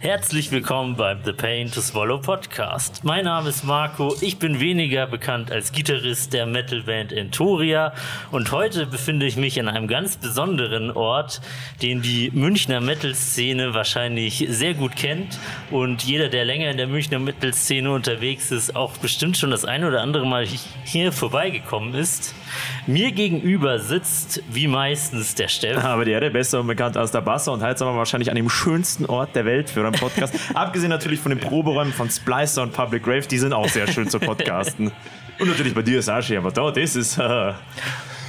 Herzlich willkommen beim The Pain to Swallow Podcast. Mein Name ist Marco, ich bin weniger bekannt als Gitarrist der Metalband Entoria und heute befinde ich mich an einem ganz besonderen Ort, den die Münchner Metal-Szene wahrscheinlich sehr gut kennt und jeder, der länger in der Münchner Metal-Szene unterwegs ist, auch bestimmt schon das ein oder andere Mal hier vorbeigekommen ist. Mir gegenüber sitzt wie meistens der Steff. Aber die Erde besser und bekannt als der Basser und heute sind wir wahrscheinlich an dem schönsten Ort der Welt für einen Podcast. Abgesehen natürlich von den Proberäumen von Splicer und Public Grave, die sind auch sehr schön zu podcasten. Und natürlich bei dir, Sashi, aber da, das ist. Äh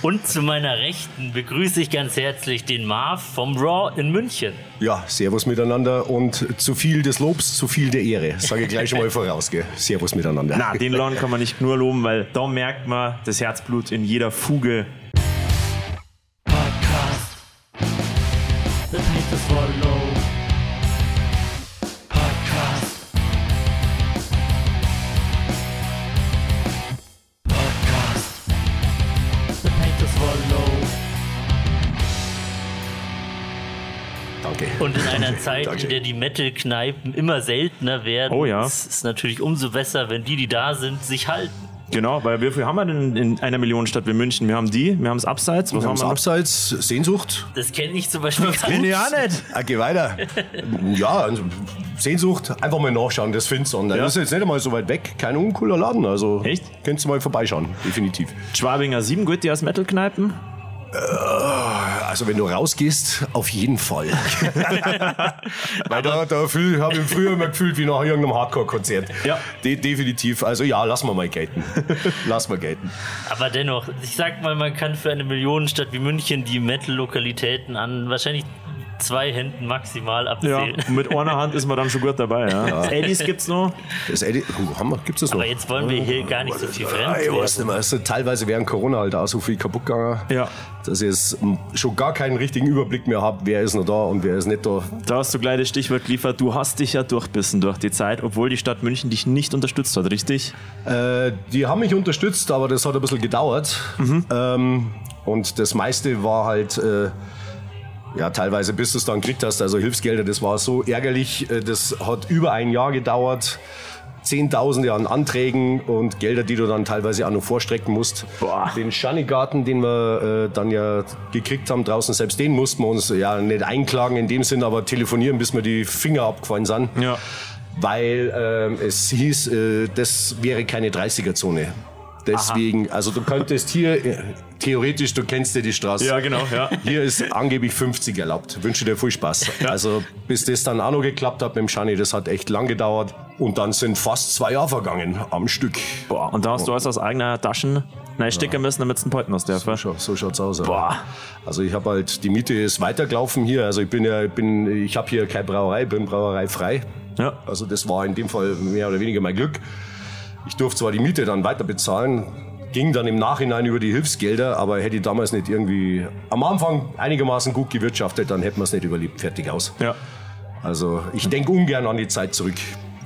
und zu meiner Rechten begrüße ich ganz herzlich den Marv vom Raw in München. Ja, Servus miteinander und zu viel des Lobs, zu viel der Ehre. Sage ich gleich schon mal voraus. Gell? Servus miteinander. Na, den Lon kann man nicht nur loben, weil da merkt man das Herzblut in jeder Fuge. Zeit, in der die Metal-Kneipen immer seltener werden, oh ja. ist es natürlich umso besser, wenn die, die da sind, sich halten. Genau, weil wie viel haben wir denn in einer Millionenstadt wie München? Wir haben die, wir haben das Abseits. Was wir haben das Abseits, Sehnsucht. Das kenne ich zum Beispiel gar nicht. ja nicht. Ah, geh weiter. ja, also Sehnsucht, einfach mal nachschauen, das findest du. Ja. Das ist jetzt nicht einmal so weit weg. Kein uncooler Laden. Also Echt? Könntest du mal vorbeischauen, definitiv. Schwabinger 7, gut, die aus Metal-Kneipen. Äh, also wenn du rausgehst, auf jeden Fall. Weil da, da habe ich früher immer gefühlt wie nach irgendeinem Hardcore-Konzert. Ja. De definitiv. Also ja, lass mal mal gelten. lass mal gelten. Aber dennoch, ich sag mal, man kann für eine Millionenstadt wie München die Metal-Lokalitäten an wahrscheinlich zwei Händen maximal abzählen. Ja, mit einer Hand ist man dann schon gut dabei. Ja. ja. Das Eddies gibt's noch. Das Eddie, oh, haben wir, gibt's das noch? Aber jetzt wollen wir hier gar nicht so viel fremd Ich weiß nicht mehr. Also, teilweise während Corona halt auch so viel kaputt gegangen, ja. dass ich jetzt schon gar keinen richtigen Überblick mehr habe, wer ist noch da und wer ist nicht da. Da hast du gleich das Stichwort geliefert. Du hast dich ja durchbissen durch die Zeit, obwohl die Stadt München dich nicht unterstützt hat, richtig? Äh, die haben mich unterstützt, aber das hat ein bisschen gedauert. Mhm. Ähm, und das meiste war halt... Äh, ja, teilweise bis du es dann gekriegt hast, also Hilfsgelder, das war so ärgerlich, äh, das hat über ein Jahr gedauert. Zehntausende an Anträgen und Gelder, die du dann teilweise auch noch vorstrecken musst. Boah. Den Schanigarten, den wir äh, dann ja gekriegt haben draußen, selbst den mussten wir uns ja nicht einklagen in dem Sinn, aber telefonieren, bis mir die Finger abgefallen sind. Ja. Weil äh, es hieß, äh, das wäre keine 30er-Zone. Deswegen, Aha. also du könntest hier äh, theoretisch, du kennst ja die Straße. Ja, genau. Ja. Hier ist angeblich 50 erlaubt. Wünsche dir viel Spaß. Ja. Also bis das dann auch noch geklappt hat mit dem Shani, das hat echt lang gedauert. Und dann sind fast zwei Jahre vergangen am Stück. Boah, und da hast du alles aus eigener Taschen reinstecken ja. müssen, damit es ein Poiten aus der So, so schaut's aus. Boah. Also ich habe halt, die Miete ist weitergelaufen hier. Also ich bin ja, ich bin, ich habe hier keine Brauerei, bin brauereifrei. Ja. Also das war in dem Fall mehr oder weniger mein Glück. Ich durfte zwar die Miete dann weiter bezahlen, ging dann im Nachhinein über die Hilfsgelder, aber hätte ich damals nicht irgendwie am Anfang einigermaßen gut gewirtschaftet, dann hätten wir es nicht überlebt. Fertig aus. Ja. Also ich denke ungern an die Zeit zurück.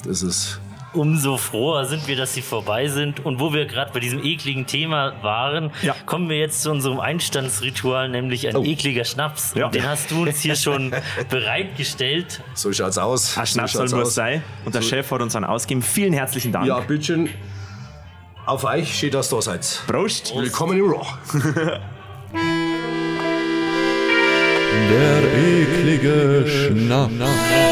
Das ist umso froher sind wir, dass sie vorbei sind. Und wo wir gerade bei diesem ekligen Thema waren, ja. kommen wir jetzt zu unserem Einstandsritual, nämlich ein oh. ekliger Schnaps. Ja. Den hast du uns hier schon bereitgestellt. So schaut's aus. Ein Schnaps so soll nur sein. Und der so. Chef hat uns dann ausgegeben. Vielen herzlichen Dank. Ja, bitteschön. Auf euch steht, dass ihr da seid. Prost. Prost. Willkommen im Raw. Der eklige Schnaps. Ja,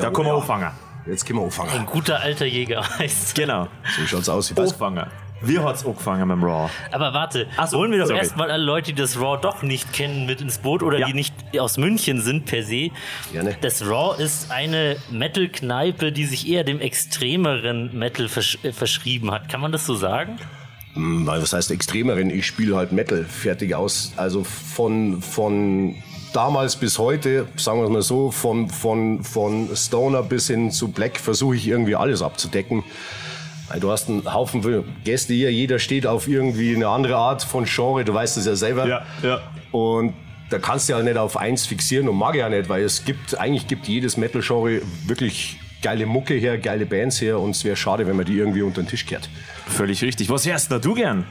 da können wir anfangen. Jetzt können wir anfangen. Ein guter alter Jäger heißt. Genau. So schaut's aus. Ich anfangen. Wir hat's angefangen mit dem Raw. Aber warte, so, holen wir doch erstmal alle Leute, die das Raw doch nicht kennen, mit ins Boot oder ja. die nicht aus München sind per se. Gerne. Das Raw ist eine Metal-Kneipe, die sich eher dem extremeren Metal versch äh, verschrieben hat. Kann man das so sagen? Hm, was heißt extremeren? Ich spiele halt Metal fertig aus. Also von, von damals bis heute, sagen wir es mal so, von, von, von Stoner bis hin zu Black versuche ich irgendwie alles abzudecken. Du hast einen Haufen Gäste hier, jeder steht auf irgendwie eine andere Art von Genre, du weißt es ja selber. Ja, ja. Und da kannst du ja nicht auf eins fixieren und mag ja nicht, weil es gibt, eigentlich gibt jedes Metal-Genre wirklich geile Mucke her, geile Bands her und es wäre schade, wenn man die irgendwie unter den Tisch kehrt. Völlig richtig. Was hörst du gern?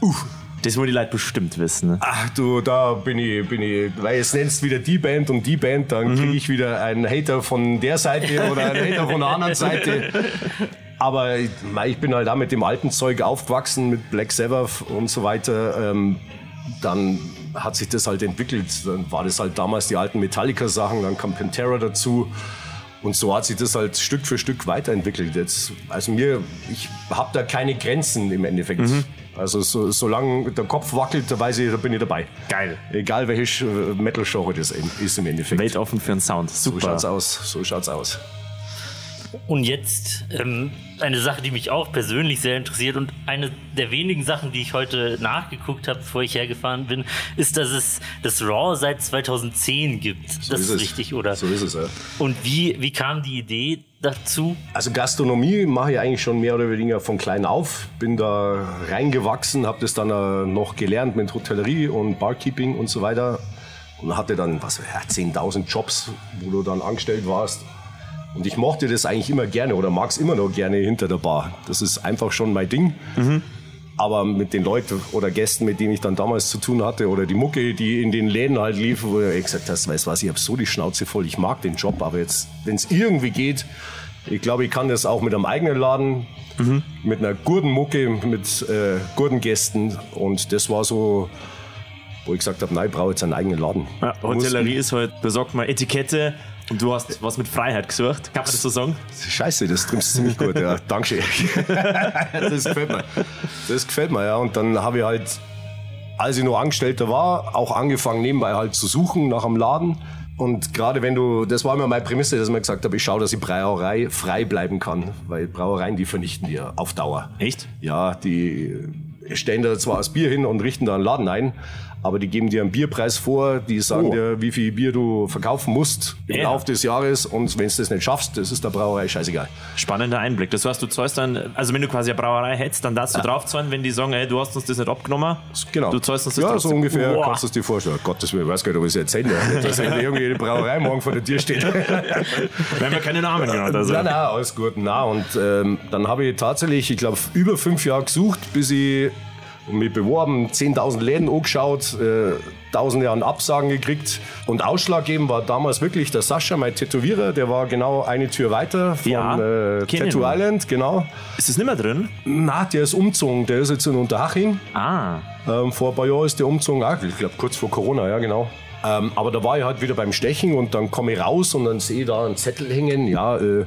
Uff. Das wollen die Leute bestimmt wissen. Ne? Ach du, da bin ich, bin ich, weil es nennst wieder die Band und die Band, dann mhm. kriege ich wieder einen Hater von der Seite oder einen Hater von der anderen Seite. Aber ich bin halt da mit dem alten Zeug aufgewachsen, mit Black Sabbath und so weiter. Ähm, dann hat sich das halt entwickelt. Dann war das halt damals die alten Metallica-Sachen, dann kam Pantera dazu. Und so hat sich das halt Stück für Stück weiterentwickelt. Jetzt, also mir, ich habe da keine Grenzen im Endeffekt. Mhm. Also so, solange der Kopf wackelt, da weiß ich, da bin ich dabei. Geil. Egal welche Metal-Genre das ist im Endeffekt. Weltoffen für einen Sound. Super. So schaut's aus. So schaut's aus. Und jetzt ähm, eine Sache, die mich auch persönlich sehr interessiert und eine der wenigen Sachen, die ich heute nachgeguckt habe, bevor ich hergefahren bin, ist, dass es das Raw seit 2010 gibt. So das ist, ist richtig, oder? So ist es, ja. Und wie, wie kam die Idee dazu? Also Gastronomie mache ich eigentlich schon mehr oder weniger von klein auf. Bin da reingewachsen, habe das dann äh, noch gelernt mit Hotellerie und Barkeeping und so weiter. Und hatte dann, was, ja, 10.000 Jobs, wo du dann angestellt warst. Und ich mochte das eigentlich immer gerne oder mag es immer noch gerne hinter der Bar. Das ist einfach schon mein Ding. Mhm. Aber mit den Leuten oder Gästen, mit denen ich dann damals zu tun hatte, oder die Mucke, die in den Läden halt lief, wo ich gesagt hast, weißt was, ich habe so die Schnauze voll, ich mag den Job, aber jetzt, wenn es irgendwie geht, ich glaube, ich kann das auch mit einem eigenen Laden, mhm. mit einer guten Mucke, mit äh, guten Gästen. Und das war so, wo ich gesagt habe, nein, ich brauche jetzt einen eigenen Laden. Ja, Hotellerie ist halt, besorgt mal Etikette, und du hast was mit Freiheit gesucht, kann man das so sagen? Scheiße, das trimmst du ziemlich gut, ja. Dankeschön. das gefällt mir. Das gefällt mir, ja. Und dann habe ich halt, als ich noch Angestellter war, auch angefangen nebenbei halt zu suchen nach einem Laden. Und gerade wenn du, das war immer meine Prämisse, dass ich mir gesagt habe, ich schaue, dass die Brauerei frei bleiben kann. Weil Brauereien, die vernichten dir auf Dauer. Echt? Ja, die stellen da zwar das Bier hin und richten da einen Laden ein, aber die geben dir einen Bierpreis vor, die sagen oh. dir, wie viel Bier du verkaufen musst im ja. Laufe des Jahres und wenn du das nicht schaffst, das ist der Brauerei scheißegal. Spannender Einblick. Das heißt, du zahlst dann, also wenn du quasi eine Brauerei hättest, dann darfst du ja. draufzahlen, wenn die sagen, hey, du hast uns das nicht abgenommen. Genau. Du zahlst uns das Ja, trotzdem. so ungefähr wow. kannst du es dir vorstellen. Gottes Willen, ich weiß gar nicht, ob ich es erzähle. dass irgendwie eine Brauerei morgen vor der Tür steht. wenn wir keine Namen genannt. Also. Nein, nein, alles gut. Na und ähm, dann habe ich tatsächlich, ich glaube, über fünf Jahre gesucht, bis ich und mich beworben, 10.000 Läden angeschaut, äh, tausende an Absagen gekriegt. Und ausschlaggebend war damals wirklich der Sascha, mein Tätowierer, der war genau eine Tür weiter von ja, äh, Tattoo Island, genau. Ist das nicht mehr drin? Na, der ist umgezogen, der ist jetzt in Unterhaching. Ah. Ähm, vor ein paar Jahren ist der umgezogen, ah, ich glaube kurz vor Corona, ja genau. Ähm, aber da war ich halt wieder beim Stechen und dann komme ich raus und dann sehe ich da einen Zettel hängen, ja, äh,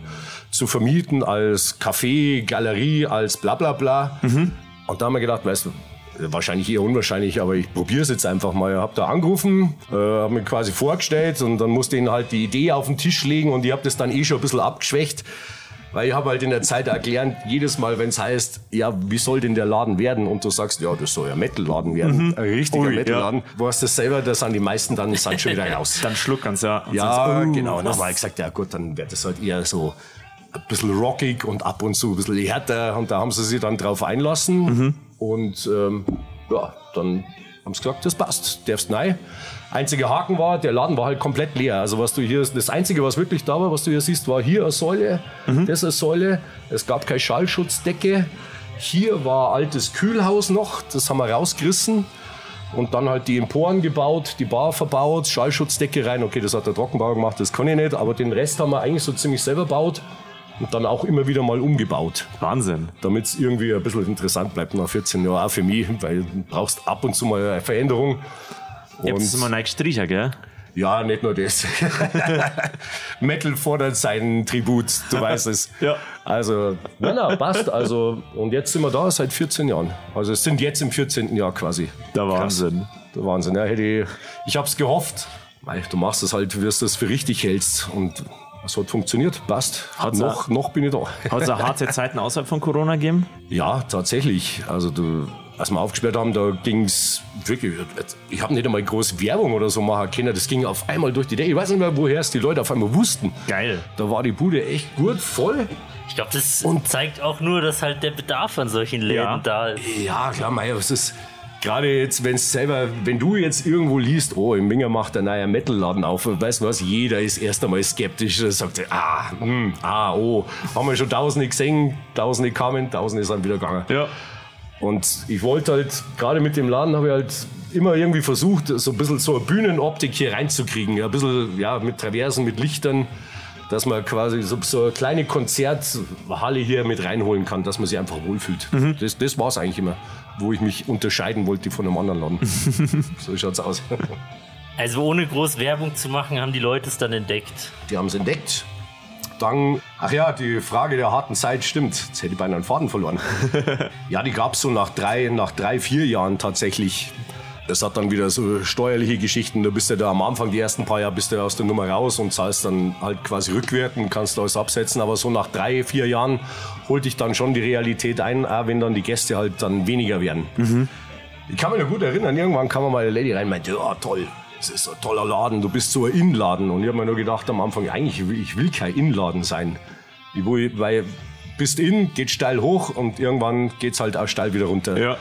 zu vermieten als Café, Galerie, als bla bla bla. Mhm. Und da haben wir gedacht, weißt du, wahrscheinlich eher unwahrscheinlich, aber ich probiere es jetzt einfach mal. Ich habe da angerufen, äh, habe mir quasi vorgestellt und dann musste ich ihnen halt die Idee auf den Tisch legen und ich habe das dann eh schon ein bisschen abgeschwächt. Weil ich habe halt in der Zeit erklärt, jedes Mal, wenn es heißt, ja, wie soll denn der Laden werden? Und du sagst, ja, das soll ja Metal-Laden werden. Mhm. Ein richtiger Metal-Laden. Ja. Du hast das selber, da sind die meisten dann sind schon wieder raus. dann schluckern's, ja. Und ja, oh, genau. Und dann habe ich gesagt, ja gut, dann wird das halt eher so ein bisschen rockig und ab und zu ein bisschen härter. Und da haben sie sich dann drauf einlassen. Mhm. Und ähm, ja, dann haben sie gesagt, das passt, darfst nein. Einziger Haken war, der Laden war halt komplett leer. Also was du hier, das Einzige, was wirklich da war, was du hier siehst, war hier eine Säule, mhm. das eine Säule. Es gab keine Schallschutzdecke. Hier war altes Kühlhaus noch, das haben wir rausgerissen. Und dann halt die Emporen gebaut, die Bar verbaut, Schallschutzdecke rein. Okay, das hat der Trockenbauer gemacht, das kann ich nicht. Aber den Rest haben wir eigentlich so ziemlich selber gebaut und dann auch immer wieder mal umgebaut. Wahnsinn. Damit es irgendwie ein bisschen interessant bleibt nach 14 Jahren, auch für mich, weil du brauchst ab und zu mal eine Veränderung. Jetzt ist mal neu gestrichen, gell? Ja, nicht nur das. Metal fordert seinen Tribut, du weißt es. ja. Also, na, na, passt. Also, und jetzt sind wir da seit 14 Jahren. Also, es sind jetzt im 14. Jahr quasi. Der Wahnsinn. Krass. Der Wahnsinn. Ja, hätte ich, ich habe es gehofft. Du machst es halt, wirst du es für richtig hältst. Und es hat funktioniert, passt. Hat noch, noch bin ich da. Hat es harte Zeiten außerhalb von Corona gegeben? Ja, tatsächlich. Also du, als wir aufgesperrt haben, da ging es wirklich. Ich habe nicht einmal groß Werbung oder so machen können. Das ging auf einmal durch die Decke. Ich weiß nicht mehr, woher es die Leute auf einmal wussten. Geil. Da war die Bude echt gut voll. Ich glaube, das und zeigt auch nur, dass halt der Bedarf an solchen Läden ja. da ist. Ja, klar, Meier, es ist Gerade jetzt, wenn selber, wenn du jetzt irgendwo liest, oh, im Minger macht ein neuer Metal-Laden auf, weißt du was, jeder ist erst einmal skeptisch, sagt, ah, hm, ah, oh, haben wir schon tausende gesehen, tausende kamen, tausende sind wieder gegangen. Ja. Und ich wollte halt, gerade mit dem Laden habe ich halt immer irgendwie versucht, so ein bisschen so eine Bühnenoptik hier reinzukriegen. Ein bisschen, ja, mit Traversen, mit Lichtern, dass man quasi so, so eine kleine Konzerthalle hier mit reinholen kann, dass man sich einfach wohlfühlt. Mhm. Das, das war es eigentlich immer, wo ich mich unterscheiden wollte von einem anderen Laden. so schaut's aus. Also ohne groß Werbung zu machen, haben die Leute es dann entdeckt. Die haben es entdeckt. Dann, ach ja, die Frage der harten Zeit stimmt. Jetzt hätte ich beinahe einen Faden verloren. ja, die gab es so nach drei, nach drei, vier Jahren tatsächlich. Das hat dann wieder so steuerliche Geschichten. Du bist ja da am Anfang, die ersten paar Jahre, bist du aus der Nummer raus und zahlst dann halt quasi rückwirkend, kannst alles absetzen. Aber so nach drei, vier Jahren holt dich dann schon die Realität ein, auch wenn dann die Gäste halt dann weniger werden. Mhm. Ich kann mich noch gut erinnern, irgendwann kam mal eine Lady rein und meinte, ja toll, das ist ein toller Laden, du bist so ein Innenladen. Und ich habe mir nur gedacht am Anfang, eigentlich, ich will kein Innenladen sein. Ich will, weil bist in, geht steil hoch und irgendwann geht es halt auch steil wieder runter. Ja.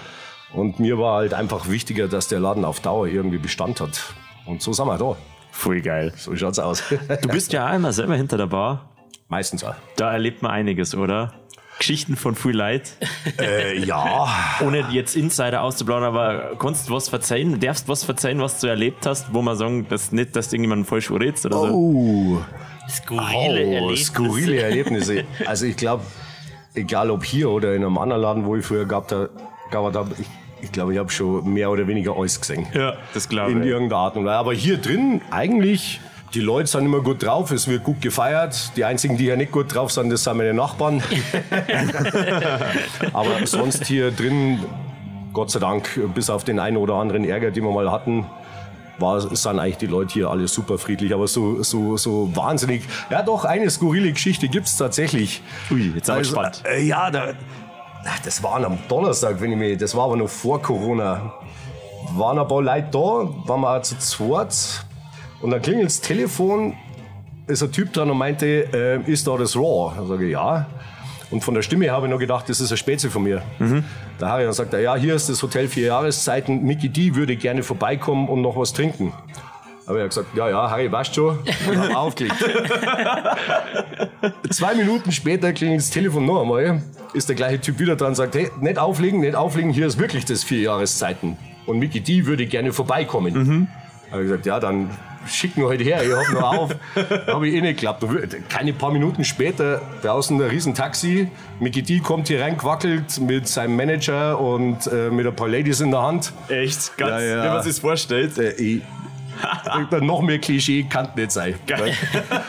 Und mir war halt einfach wichtiger, dass der Laden auf Dauer irgendwie Bestand hat. Und so sind wir da. Voll geil. So schaut's aus. Du bist ja einmal selber hinter der Bar. Meistens auch. Da erlebt man einiges, oder? Geschichten von Full Light? Äh, ja. Ohne jetzt Insider auszuplaudern, aber kannst du was verzeihen? Darfst du was verzeihen, was du erlebt hast, wo man sagen, dass nicht, dass irgendjemand falsch redest oder so? Oh. Skurrile oh, Erlebnisse. Skurrile Erlebnisse. Also ich glaube, egal ob hier oder in einem anderen Laden, wo ich früher gehabt habe, ich, ich glaube, ich habe schon mehr oder weniger alles gesehen. Ja, das glaube ich. In irgendeiner Art und Weise. Aber hier drin eigentlich die Leute sind immer gut drauf, es wird gut gefeiert. Die einzigen, die ja nicht gut drauf sind, das sind meine Nachbarn. Aber sonst hier drin, Gott sei Dank, bis auf den einen oder anderen Ärger, den wir mal hatten, war, sind eigentlich die Leute hier alle super friedlich, aber so, so, so wahnsinnig. Ja, doch, eine skurrile Geschichte gibt es tatsächlich. Ui, jetzt also, gespannt. Äh, ja, da, das war am Donnerstag, wenn ich mich, das war aber noch vor Corona. Waren ein paar Leute da, waren wir auch zu zweit und dann klingelt das Telefon, ist ein Typ dran und meinte, äh, ist da das Raw? Da sage ich, ja. Und von der Stimme habe ich noch gedacht, das ist ein Spätzle von mir. Mhm. Da habe ich dann gesagt, ja, hier ist das Hotel vier Jahreszeiten. Mickey D würde gerne vorbeikommen und noch was trinken. Habe ich gesagt, ja, ja, Harry, weißt schon. Und habe aufgelegt. Zwei Minuten später klingelt das Telefon noch einmal. Ist der gleiche Typ wieder dran und sagt, hey, nicht auflegen, nicht auflegen, hier ist wirklich das vier Jahreszeiten. Und Mickey D würde gerne vorbeikommen. Mhm. Habe ich gesagt, ja, dann schicken heute her, ich hab noch auf. habe ich eh nicht geklappt. Keine paar Minuten später, draußen ein Riesentaxi. Mickey D kommt hier reingewackelt mit seinem Manager und äh, mit ein paar Ladies in der Hand. Echt? Ganz, ja, ja. wie man sich vorstellt. Äh, ich, noch mehr Klischee kann nicht sein. Geil.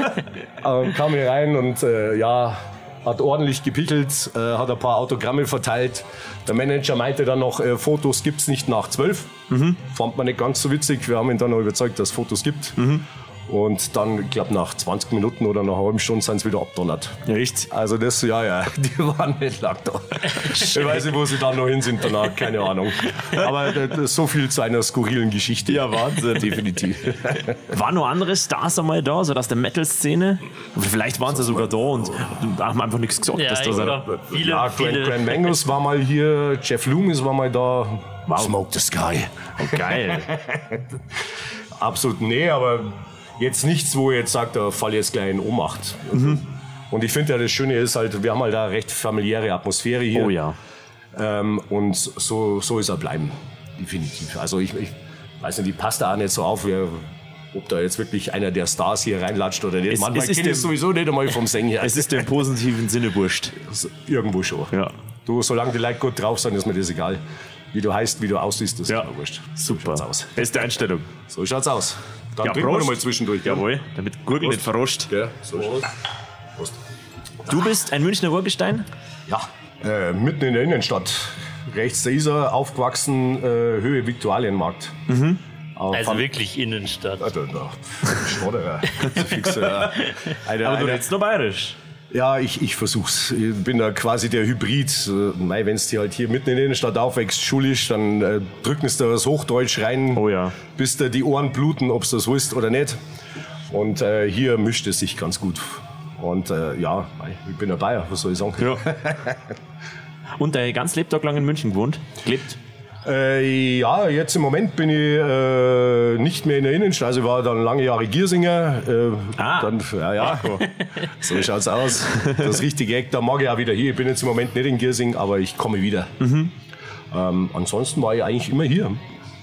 ähm, kam hier rein und äh, ja, hat ordentlich gepichelt, äh, hat ein paar Autogramme verteilt. Der Manager meinte dann noch, äh, Fotos gibt es nicht nach zwölf. Mhm. Fand man nicht ganz so witzig. Wir haben ihn dann noch überzeugt, dass es Fotos gibt. Mhm. Und dann, ich glaube, nach 20 Minuten oder nach einer halben Stunde sind sie wieder abdonnert. Echt? Also das, ja, ja, die waren nicht lang da. ich weiß nicht, wo sie dann noch hin sind danach, keine Ahnung. Aber so viel zu einer skurrilen Geschichte. Ja, Wahnsinn. Definitiv. Waren noch andere Stars einmal da, so aus der Metal-Szene? Vielleicht waren sie sogar da und haben einfach nichts gesagt. Ja, dass da ja, viele, ja Grand, Grand Mangus war mal hier, Jeff Loomis war mal da. Wow. Smoke the Sky. Oh, geil. Absolut, nee, aber jetzt nichts, wo jetzt sagt, da fall jetzt gleich in Ohnmacht. Mhm. Und ich finde ja, das Schöne ist halt, wir haben halt da recht familiäre Atmosphäre hier. Oh ja. Ähm, und so, so ist er bleiben. Definitiv. Also ich, ich weiß nicht, die passt da auch nicht so auf, wer, ob da jetzt wirklich einer der Stars hier reinlatscht oder nicht. Es, Manchmal es ist dem, sowieso nicht einmal vom Sänger her. Es ist im positiven Sinne wurscht. Irgendwo schon. Ja. Du, solange die Leute gut drauf sind, ist mir das egal. Wie du heißt, wie du aussiehst, das ja. ist mir wurscht. Super. So aus. Beste Einstellung. So schaut's aus. Dann ja, trinken wir mal zwischendurch. Jawohl, damit Gurgel nicht verroscht. Ja, so Prost. Prost. Du bist ein Münchner Urgestein? Ja, äh, mitten in der Innenstadt. Rechts der Isar, aufgewachsen, äh, Höhe Viktualienmarkt. Mhm. Also wirklich Innenstadt. Also, da, Schnodderer. eine, Aber du redest nur bayerisch. Ja, ich, ich versuch's. Ich bin da quasi der Hybrid. Mei, wenn du halt hier mitten in der Innenstadt aufwächst, schulisch, dann äh, drücken da das Hochdeutsch rein, oh ja. bis da die Ohren bluten, ob es das willst oder nicht. Und äh, hier mischt es sich ganz gut. Und äh, ja, ich bin ein Bayer, was soll ich sagen? Ja. Und dein ganz Lebtag lang in München gewohnt? Gelebt? Äh, ja, jetzt im Moment bin ich äh, nicht mehr in der Innenstadt. Also ich war dann lange Jahre Giersinger. Äh, ah. Dann, ja, ja, so schaut's aus. Das richtige Eck, da mag ich auch wieder hier. Ich bin jetzt im Moment nicht in Giersing, aber ich komme wieder. Mhm. Ähm, ansonsten war ich eigentlich immer hier.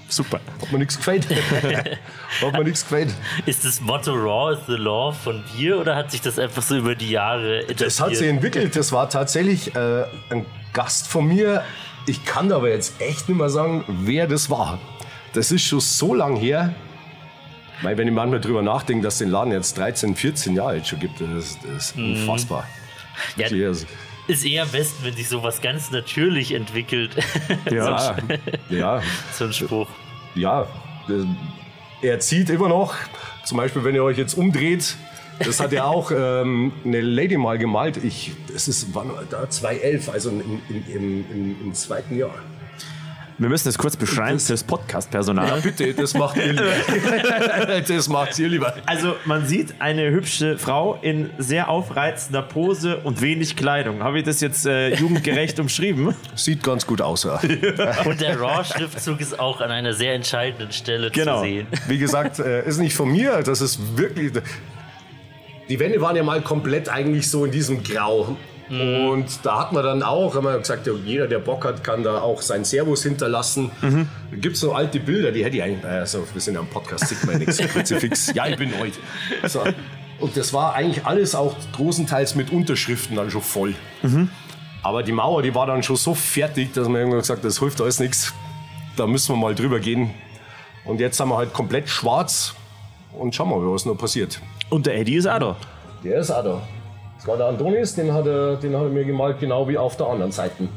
Super. Hat mir nichts gefällt. hat mir nichts gefällt. Ist das Motto Raw is the Law von dir oder hat sich das einfach so über die Jahre etabliert? Das hat sich entwickelt. Das war tatsächlich äh, ein Gast von mir. Ich kann aber jetzt echt nicht mehr sagen, wer das war. Das ist schon so lang her. Weil wenn ich manchmal drüber nachdenke, dass den Laden jetzt 13, 14 Jahre jetzt schon gibt, das, das ist mhm. unfassbar. Ja, ist eher am besten, wenn sich sowas ganz natürlich entwickelt. Ja, so ja. So ein Spruch. Ja, er zieht immer noch. Zum Beispiel, wenn ihr euch jetzt umdreht, das hat ja auch ähm, eine Lady mal gemalt. Ich, das ist wann, da 2011, also im, im, im, im zweiten Jahr. Wir müssen das kurz beschreiben das, fürs Podcast-Personal. Ja, bitte, das macht ihr lieber. das macht ihr lieber. Also, man sieht eine hübsche Frau in sehr aufreizender Pose und wenig Kleidung. Habe ich das jetzt äh, jugendgerecht umschrieben? Sieht ganz gut aus, ja. Und der Raw-Schriftzug ist auch an einer sehr entscheidenden Stelle genau. zu sehen. Wie gesagt, äh, ist nicht von mir, das ist wirklich. Die Wände waren ja mal komplett eigentlich so in diesem Grau. Mhm. Und da hat man dann auch, haben wir gesagt, jeder, der Bock hat, kann da auch sein Servus hinterlassen. Mhm. Da gibt es so alte Bilder, die hätte ich eigentlich, also wir sind ja am Podcast, sieht man nichts, Kruzifix. Ja, ich bin heute. So. Und das war eigentlich alles auch großenteils mit Unterschriften dann schon voll. Mhm. Aber die Mauer, die war dann schon so fertig, dass man irgendwann gesagt hat, das hilft alles nichts. Da müssen wir mal drüber gehen. Und jetzt haben wir halt komplett schwarz und schauen wir mal, was noch passiert. Und der Eddie ist auch da. Der ist auch da. Das war der Antonis, den hat, er, den hat er mir gemalt, genau wie auf der anderen Seite.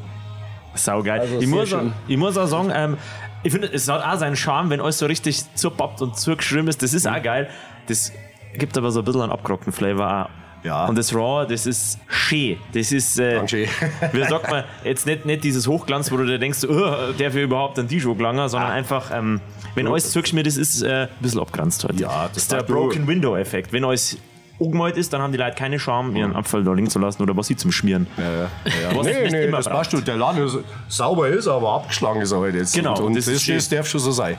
Saugeil. Also ich, muss auch, ich muss auch sagen, ähm, ich finde, es hat auch seinen Charme, wenn alles so richtig zupappt und zugeschrieben ist. Das ist mhm. auch geil. Das gibt aber so ein bisschen einen abgerockten Flavor auch. Ja. Und das Raw, das ist schön. Das ist, äh, wie sagt man, jetzt nicht, nicht dieses Hochglanz, wo du dir denkst, oh, der für überhaupt ein T-Shirt sondern ah. einfach, ähm, wenn alles zugeschmiert ist, ist äh, ein bisschen abgrenzt heute. Ja, das ist der Broken Window Effekt. Wenn alles angemalt ist, dann haben die Leute keine Scham, ihren Abfall da liegen zu lassen oder was sie zum Schmieren. Ja, ja. ja. nee, nee, das passt schon. Der Laden ist, sauber ist, aber abgeschlagen ist er halt jetzt. Genau. Und, und das, das, das darf schon so sein.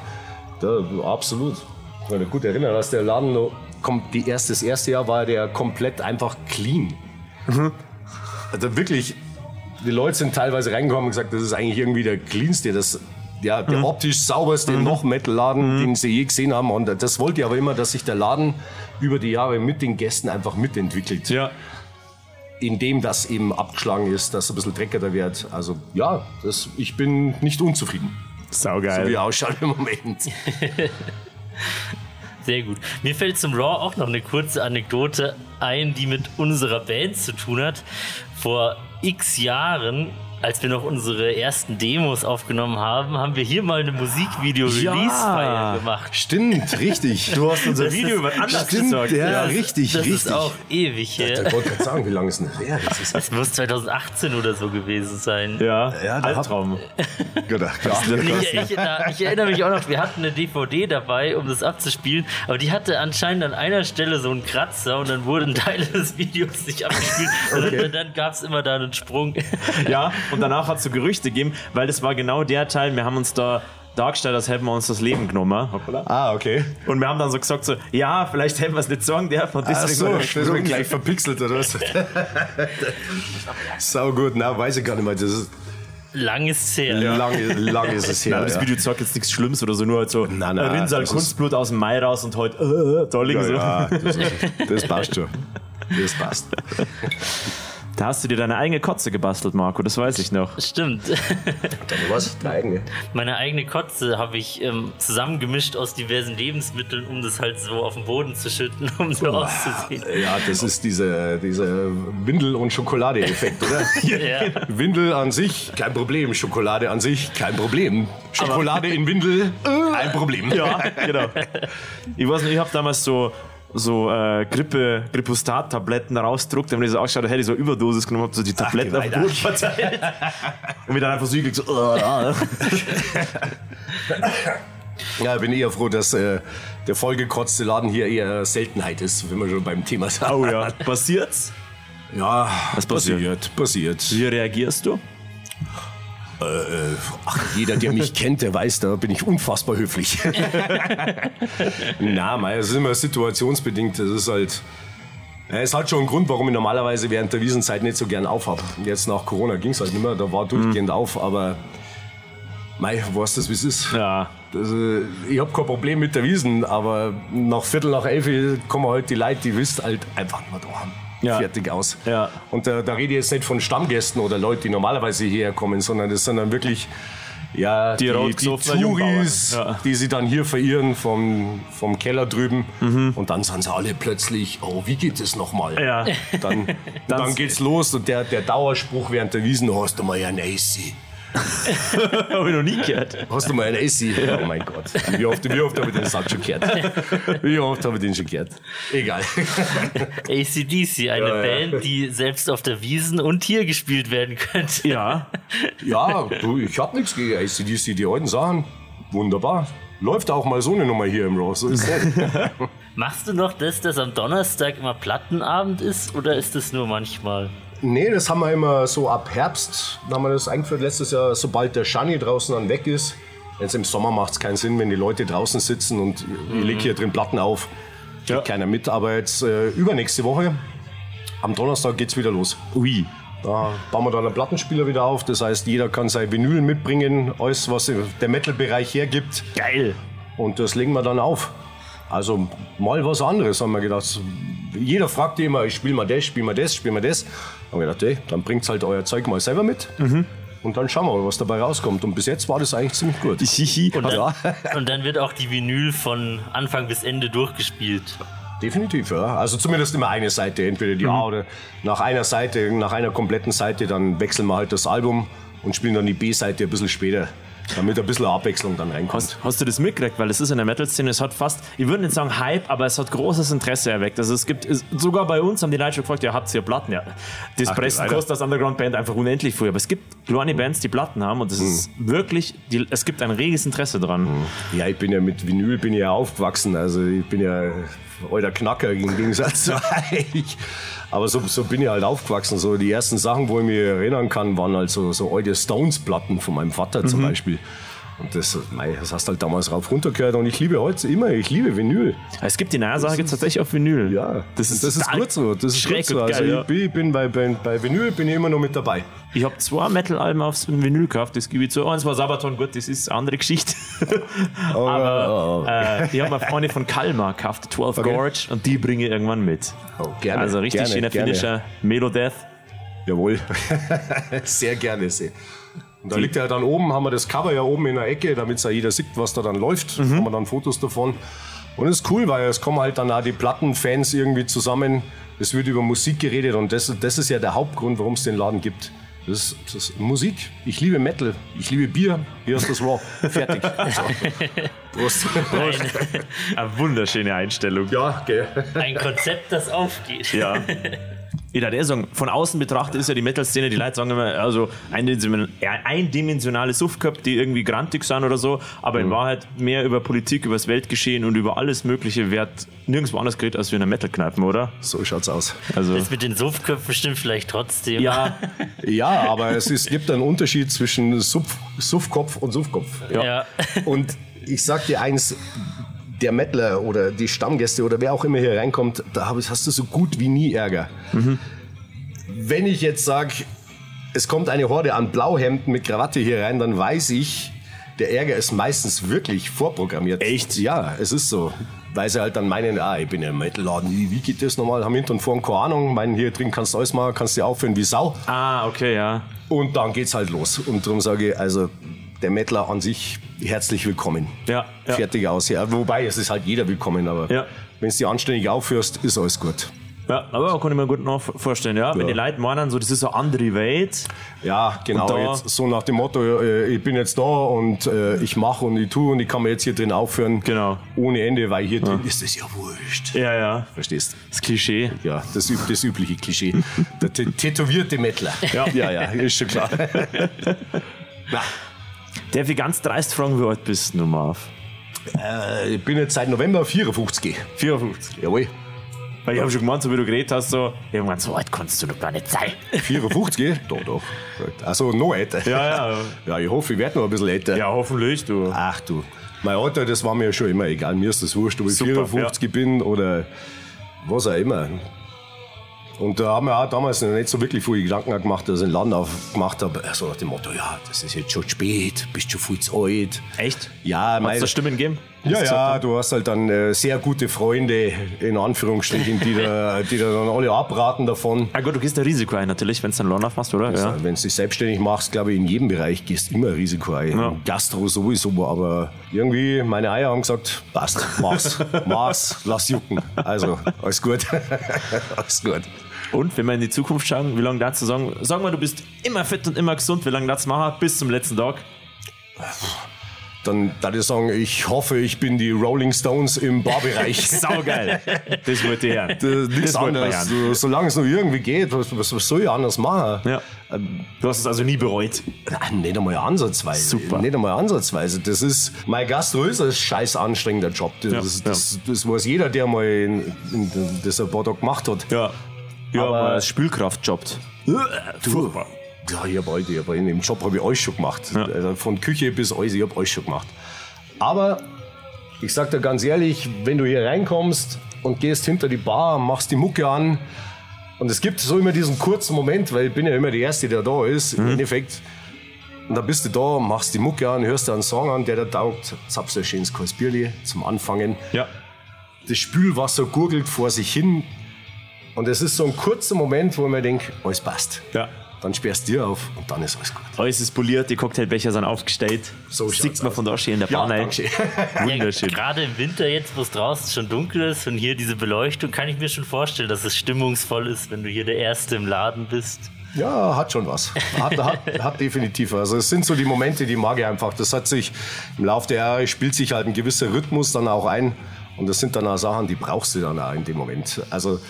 Da, absolut. Ich kann mich gut erinnern, dass der Laden noch, kommt, die erste, das erste Jahr war der komplett einfach clean. Mhm. Also wirklich, die Leute sind teilweise reingekommen und gesagt, das ist eigentlich irgendwie der cleanste. Das, ja, der mhm. optisch sauberste mhm. noch Metal-Laden, mhm. den sie je gesehen haben. Und das wollte ich aber immer, dass sich der Laden über die Jahre mit den Gästen einfach mitentwickelt. Ja. Indem das eben abgeschlagen ist, dass ein bisschen dreckiger wird. Also ja, das, ich bin nicht unzufrieden. Saugeil. So wie ausschaut im Moment. Sehr gut. Mir fällt zum Raw auch noch eine kurze Anekdote ein, die mit unserer Band zu tun hat. Vor x Jahren als wir noch unsere ersten Demos aufgenommen haben, haben wir hier mal eine Musikvideo-Release-Feier ja, gemacht. Stimmt, richtig. Du hast unser das Video über anders gesagt. Ja, ja, richtig, das richtig. ist auch ewig her. Ich wollte gerade sagen, wie lange ist denn das her? Das, ist das muss 2018 oder so gewesen sein. Ja, ja Albtraum. Gedacht, ich, ich, ich, erinnere mich auch noch, wir hatten eine DVD dabei, um das abzuspielen, aber die hatte anscheinend an einer Stelle so einen Kratzer und dann wurden Teile des Videos nicht abgespielt. okay. Und dann, dann gab es immer da einen Sprung. Ja, und danach hat es so Gerüchte gegeben, weil das war genau der Teil, wir haben uns da dargestellt, als hätten wir uns das Leben genommen. Hoppala. Ah, okay. Und wir haben dann so gesagt, so, ja, vielleicht hätten wir es nicht sagen dürfen. Und deswegen so, das wird gleich verpixelt oder was? Sau gut, na, weiß ich gar nicht mehr. Das ist Lang ist es her. Ja. Lang, lang ist es her. Nein, das Video sagt jetzt nichts Schlimmes oder so, nur halt so nein, nein, Rinnsal Kunstblut aus dem Mai raus und halt äh, da liegen ja, so. Ja, das, das passt schon. Das passt. Da hast du dir deine eigene Kotze gebastelt, Marco, das weiß ich noch. Stimmt. Was? Deine eigene? Meine eigene Kotze habe ich ähm, zusammengemischt aus diversen Lebensmitteln, um das halt so auf den Boden zu schütten, um so oh, auszusehen. Ja, das ist dieser diese Windel- und Schokolade-Effekt, oder? ja. Windel an sich, kein Problem. Schokolade an sich, kein Problem. Schokolade Aber in Windel, ein Problem. Ja, genau. Ich weiß nicht, ich habe damals so so äh, Grippe, Grippostat-Tabletten rausdruckt, wenn ich so ausschaut, hätte ich so Überdosis genommen, hab so die Tabletten Ach, auf den Boden verteilt. und mir dann einfach so so. Oh, ja, bin eher froh, dass äh, der vollgekotzte Laden hier eher Seltenheit ist, wenn wir schon beim Thema sind. Oh ja, passiert's? Ja, was passiert? Passiert. Wie reagierst du? Äh, ach, jeder, der mich kennt, der weiß, da bin ich unfassbar höflich. Na, es ist immer situationsbedingt. Das ist halt. Es hat schon einen Grund, warum ich normalerweise während der Wiesenzeit nicht so gern aufhab. Jetzt nach Corona ging es halt nicht mehr, da war durchgehend mhm. auf, aber Mei, weißt du, wie es ist? Ja. Also, ich habe kein Problem mit der Wiesen, aber nach Viertel nach elf kommen halt die Leute, die wisst halt einfach nur da haben. Ja. Fertig aus. Ja. Und da, da rede ich jetzt nicht von Stammgästen oder Leuten, die normalerweise hierher kommen, sondern das sind dann wirklich ja, die, die, die Touris, ja. die sie dann hier verirren vom, vom Keller drüben. Mhm. Und dann sind sie alle plötzlich, oh, wie geht es nochmal? Ja. Dann, dann geht's los und der, der Dauerspruch während der Wiesen, hast du mal ein AC. Habe ich noch nie gehört. Hast du mal einen AC? Oh mein Gott. Wie oft, wie oft habe ich den Satz schon gehört? Wie oft habe ich den schon gehört? Egal. ACDC, eine ja, Band, ja. die selbst auf der Wiesen und hier gespielt werden könnte. Ja. Ja, du, ich habe nichts gegen ACDC. Die alten Sachen, wunderbar. Läuft auch mal so eine Nummer hier im Raw. So ist Machst du noch das, dass am Donnerstag immer Plattenabend ist oder ist das nur manchmal? Nee, das haben wir immer so ab Herbst, da haben wir das eingeführt letztes Jahr, sobald der Shani draußen dann weg ist. Jetzt im Sommer macht es keinen Sinn, wenn die Leute draußen sitzen und mhm. ich lege hier drin Platten auf. Kriegt ja. keiner mit. Aber jetzt äh, übernächste Woche, am Donnerstag geht es wieder los. Ui. Da bauen wir dann einen Plattenspieler wieder auf. Das heißt, jeder kann sein Vinyl mitbringen, alles, was der Metal-Bereich hergibt. Geil. Und das legen wir dann auf. Also mal was anderes, haben wir gedacht. Jeder fragt immer, ich spiel mal das, spiel mal das, spiel mal das. Haben wir gedacht, ey, dann bringt halt euer Zeug mal selber mit. Mhm. Und dann schauen wir mal, was dabei rauskommt. Und bis jetzt war das eigentlich ziemlich gut. und, dann, und dann wird auch die Vinyl von Anfang bis Ende durchgespielt. Definitiv, ja. Also zumindest immer eine Seite, entweder die mhm. A oder nach einer Seite, nach einer kompletten Seite, dann wechseln wir halt das Album und spielen dann die B-Seite ein bisschen später damit ein bisschen Abwechslung dann reinkommt. Hast, hast du das mitgekriegt? Weil es ist in der Metal-Szene, es hat fast, ich würde nicht sagen Hype, aber es hat großes Interesse erweckt. Also es gibt, es, sogar bei uns haben die Leute schon gefragt, ja, habt ihr Platten? Ja, das Ach, Pressen kostet als Underground-Band einfach unendlich viel. Aber es gibt kleine Bands, die Platten haben und es hm. ist wirklich, die, es gibt ein reges Interesse dran. Hm. Ja, ich bin ja mit Vinyl bin ja aufgewachsen. Also ich bin ja alter Knacker im Gegensatz zu euch. Aber so, so bin ich halt aufgewachsen. So die ersten Sachen, wo ich mich erinnern kann, waren halt so, so alte Stones-Platten von meinem Vater zum mhm. Beispiel. Und das, mei, das hast halt damals rauf runtergehört und ich liebe heute immer, ich liebe Vinyl. Es gibt die Nase jetzt tatsächlich auf Vinyl. Ja, das ist, das ist gut so. Das ist gut so. Also geil, ja. ich bin bei, bei, bei Vinyl bin ich immer noch mit dabei. Ich habe zwei Metal-Alben aufs Vinyl gekauft, das gebe ich zu. Eins war Sabaton, gut, das ist eine andere Geschichte. Oh, Aber oh, oh. Äh, ich habe mir eine von Kalmar gekauft, 12 okay. Gorge, und die bringe ich irgendwann mit. Oh, gerne. Also richtig gerne, schöner Finisher, Melodeath. Jawohl, sehr gerne. Sehr. Und da liegt er dann oben, haben wir das Cover ja oben in der Ecke, damit ja jeder sieht, was da dann läuft. Mhm. Haben wir dann Fotos davon. Und es ist cool, weil es kommen halt dann auch die Plattenfans irgendwie zusammen. Es wird über Musik geredet und das, das ist ja der Hauptgrund, warum es den Laden gibt. Das, das ist Musik. Ich liebe Metal. Ich liebe Bier. Hier ist das Raw. Fertig. So. Prost. Prost. Eine wunderschöne Einstellung. Ja, gell. Ein Konzept, das aufgeht. Ja. ich würde sagen, von außen betrachtet ist ja die Metal-Szene, die Leute sagen immer, also eindimensionale Suffköpfe, die irgendwie grantig sind oder so, aber mhm. in Wahrheit mehr über Politik, über das Weltgeschehen und über alles Mögliche wird nirgendwo anders geredet als wie in der Metal-Kneipen, oder? So schaut's aus. Also das mit den Suffköpfen stimmt vielleicht trotzdem. Ja, ja aber es, ist, gibt einen Unterschied zwischen Suff, Suffkopf und Suffkopf. Ja. ja. Und ich sag dir eins, der Mettler oder die Stammgäste oder wer auch immer hier reinkommt, da hast du so gut wie nie Ärger. Mhm. Wenn ich jetzt sage, es kommt eine Horde an Blauhemden mit Krawatte hier rein, dann weiß ich, der Ärger ist meistens wirklich vorprogrammiert. Echt? Ja, es ist so. Weil sie halt dann meinen, ah, ich bin ja im Metalladen, wie geht das nochmal? Haben hinten und vorne keine Ahnung, meinen, hier drin kannst du alles machen, kannst du aufhören wie Sau. Ah, okay, ja. Und dann geht's halt los. Und darum sage ich, also der Mettler an sich herzlich willkommen. Ja, ja. Fertig aus. Ja, wobei, es ist halt jeder willkommen, aber ja. wenn du die anständig aufführst, ist alles gut. Ja, aber kann ich mir gut noch vorstellen, ja. Wenn die Leute meinen, so, das ist eine andere Welt. Ja, genau. Jetzt, so nach dem Motto, äh, ich bin jetzt da und äh, ich mache und ich tue und ich kann mir jetzt hier drin aufhören. Genau. Ohne Ende, weil hier drin ist es ja wurscht. Ja, ja. Verstehst Das Klischee. Ja, das, das übliche Klischee. Der tätowierte Mettler. Ja, ja, ja, ist schon klar. Na. Darf ich ganz dreist fragen, wie alt bist du, Marv? Äh, ich bin jetzt seit November 54. 54? Jawohl. Weil ich habe schon gemeint, so wie du geredet hast, so, irgendwann so alt kannst du doch gar nicht sein. 54? doch, doch. Also noch älter. Ja, ja. Ja, ich hoffe, ich werde noch ein bisschen älter. Ja, hoffentlich, du. Ach du. Mein Alter, das war mir schon immer egal. Mir ist das wurscht, ob ich Super, 54 ja. bin oder was auch immer. Und da haben wir auch damals noch nicht so wirklich viele Gedanken gemacht, dass ich einen Laden aufgemacht habe. So nach dem Motto, ja, das ist jetzt schon spät, bist schon viel zu alt. Echt? Ja, Hat es da Stimmen gegeben? Ja, ja, du hast halt dann äh, sehr gute Freunde, in Anführungsstrichen, die, da, die da dann alle abraten davon. Ah gut, du gehst ein Risiko ein natürlich, wenn du dann Laden aufmachst, oder? Also, ja. Wenn du dich selbstständig machst, glaube ich, in jedem Bereich gehst du immer ein Risiko ein. Ja. Gastro sowieso, aber irgendwie, meine Eier haben gesagt, passt, mach's, mach's, lass jucken. Also, alles gut, alles gut. Und wenn wir in die Zukunft schauen, wie lange dazu sagen, sag mal, du bist immer fit und immer gesund, wie lange dazu machen bis zum letzten Tag? Dann würde ich sagen, ich hoffe, ich bin die Rolling Stones im Barbereich. Saugeil. Das wollte ich hören. Das, nichts anderes. So, solange es noch irgendwie geht, was, was, was soll ich anders machen? Ja. Du hast es also nie bereut? Nein, nicht einmal ansatzweise. Super. Nicht einmal ansatzweise. Das ist, mein Gastro ist ein scheiß anstrengender Job. Das, ja, das, das, das, weiß jeder, der mal in, in, das ein paar Tage gemacht hat. Ja. Ja, aber als Spülkraft jobbt. Furchtbar. Ja, ich habe heute, aber in dem Job habe ich alles schon gemacht. Ja. Also von Küche bis alles, ich habe alles schon gemacht. Aber ich sag dir ganz ehrlich, wenn du hier reinkommst und gehst hinter die Bar, machst die Mucke an und es gibt so immer diesen kurzen Moment, weil ich bin ja immer der Erste, der da ist, mhm. im Endeffekt. Und dann bist du da, machst die Mucke an, hörst dir einen Song an, der da taugt, zapfst ein schönes Bierli zum Anfangen. Ja. Das Spülwasser gurgelt vor sich hin, und es ist so ein kurzer Moment, wo man denkt, alles passt. Ja. Dann sperrst du dir auf und dann ist alles gut. Alles ist poliert, die Cocktailbecher sind aufgestellt. So sieht man von da schön in der Bar ja, Wunderschön. Ja, gerade im Winter jetzt, wo es draußen schon dunkel ist und hier diese Beleuchtung, kann ich mir schon vorstellen, dass es stimmungsvoll ist, wenn du hier der Erste im Laden bist. Ja, hat schon was. Hat, hat, hat definitiv. Also es sind so die Momente, die mag ich einfach. Das hat sich im Laufe der Jahre spielt sich halt ein gewisser Rhythmus dann auch ein. Und das sind dann auch Sachen, die brauchst du dann auch in dem Moment. Also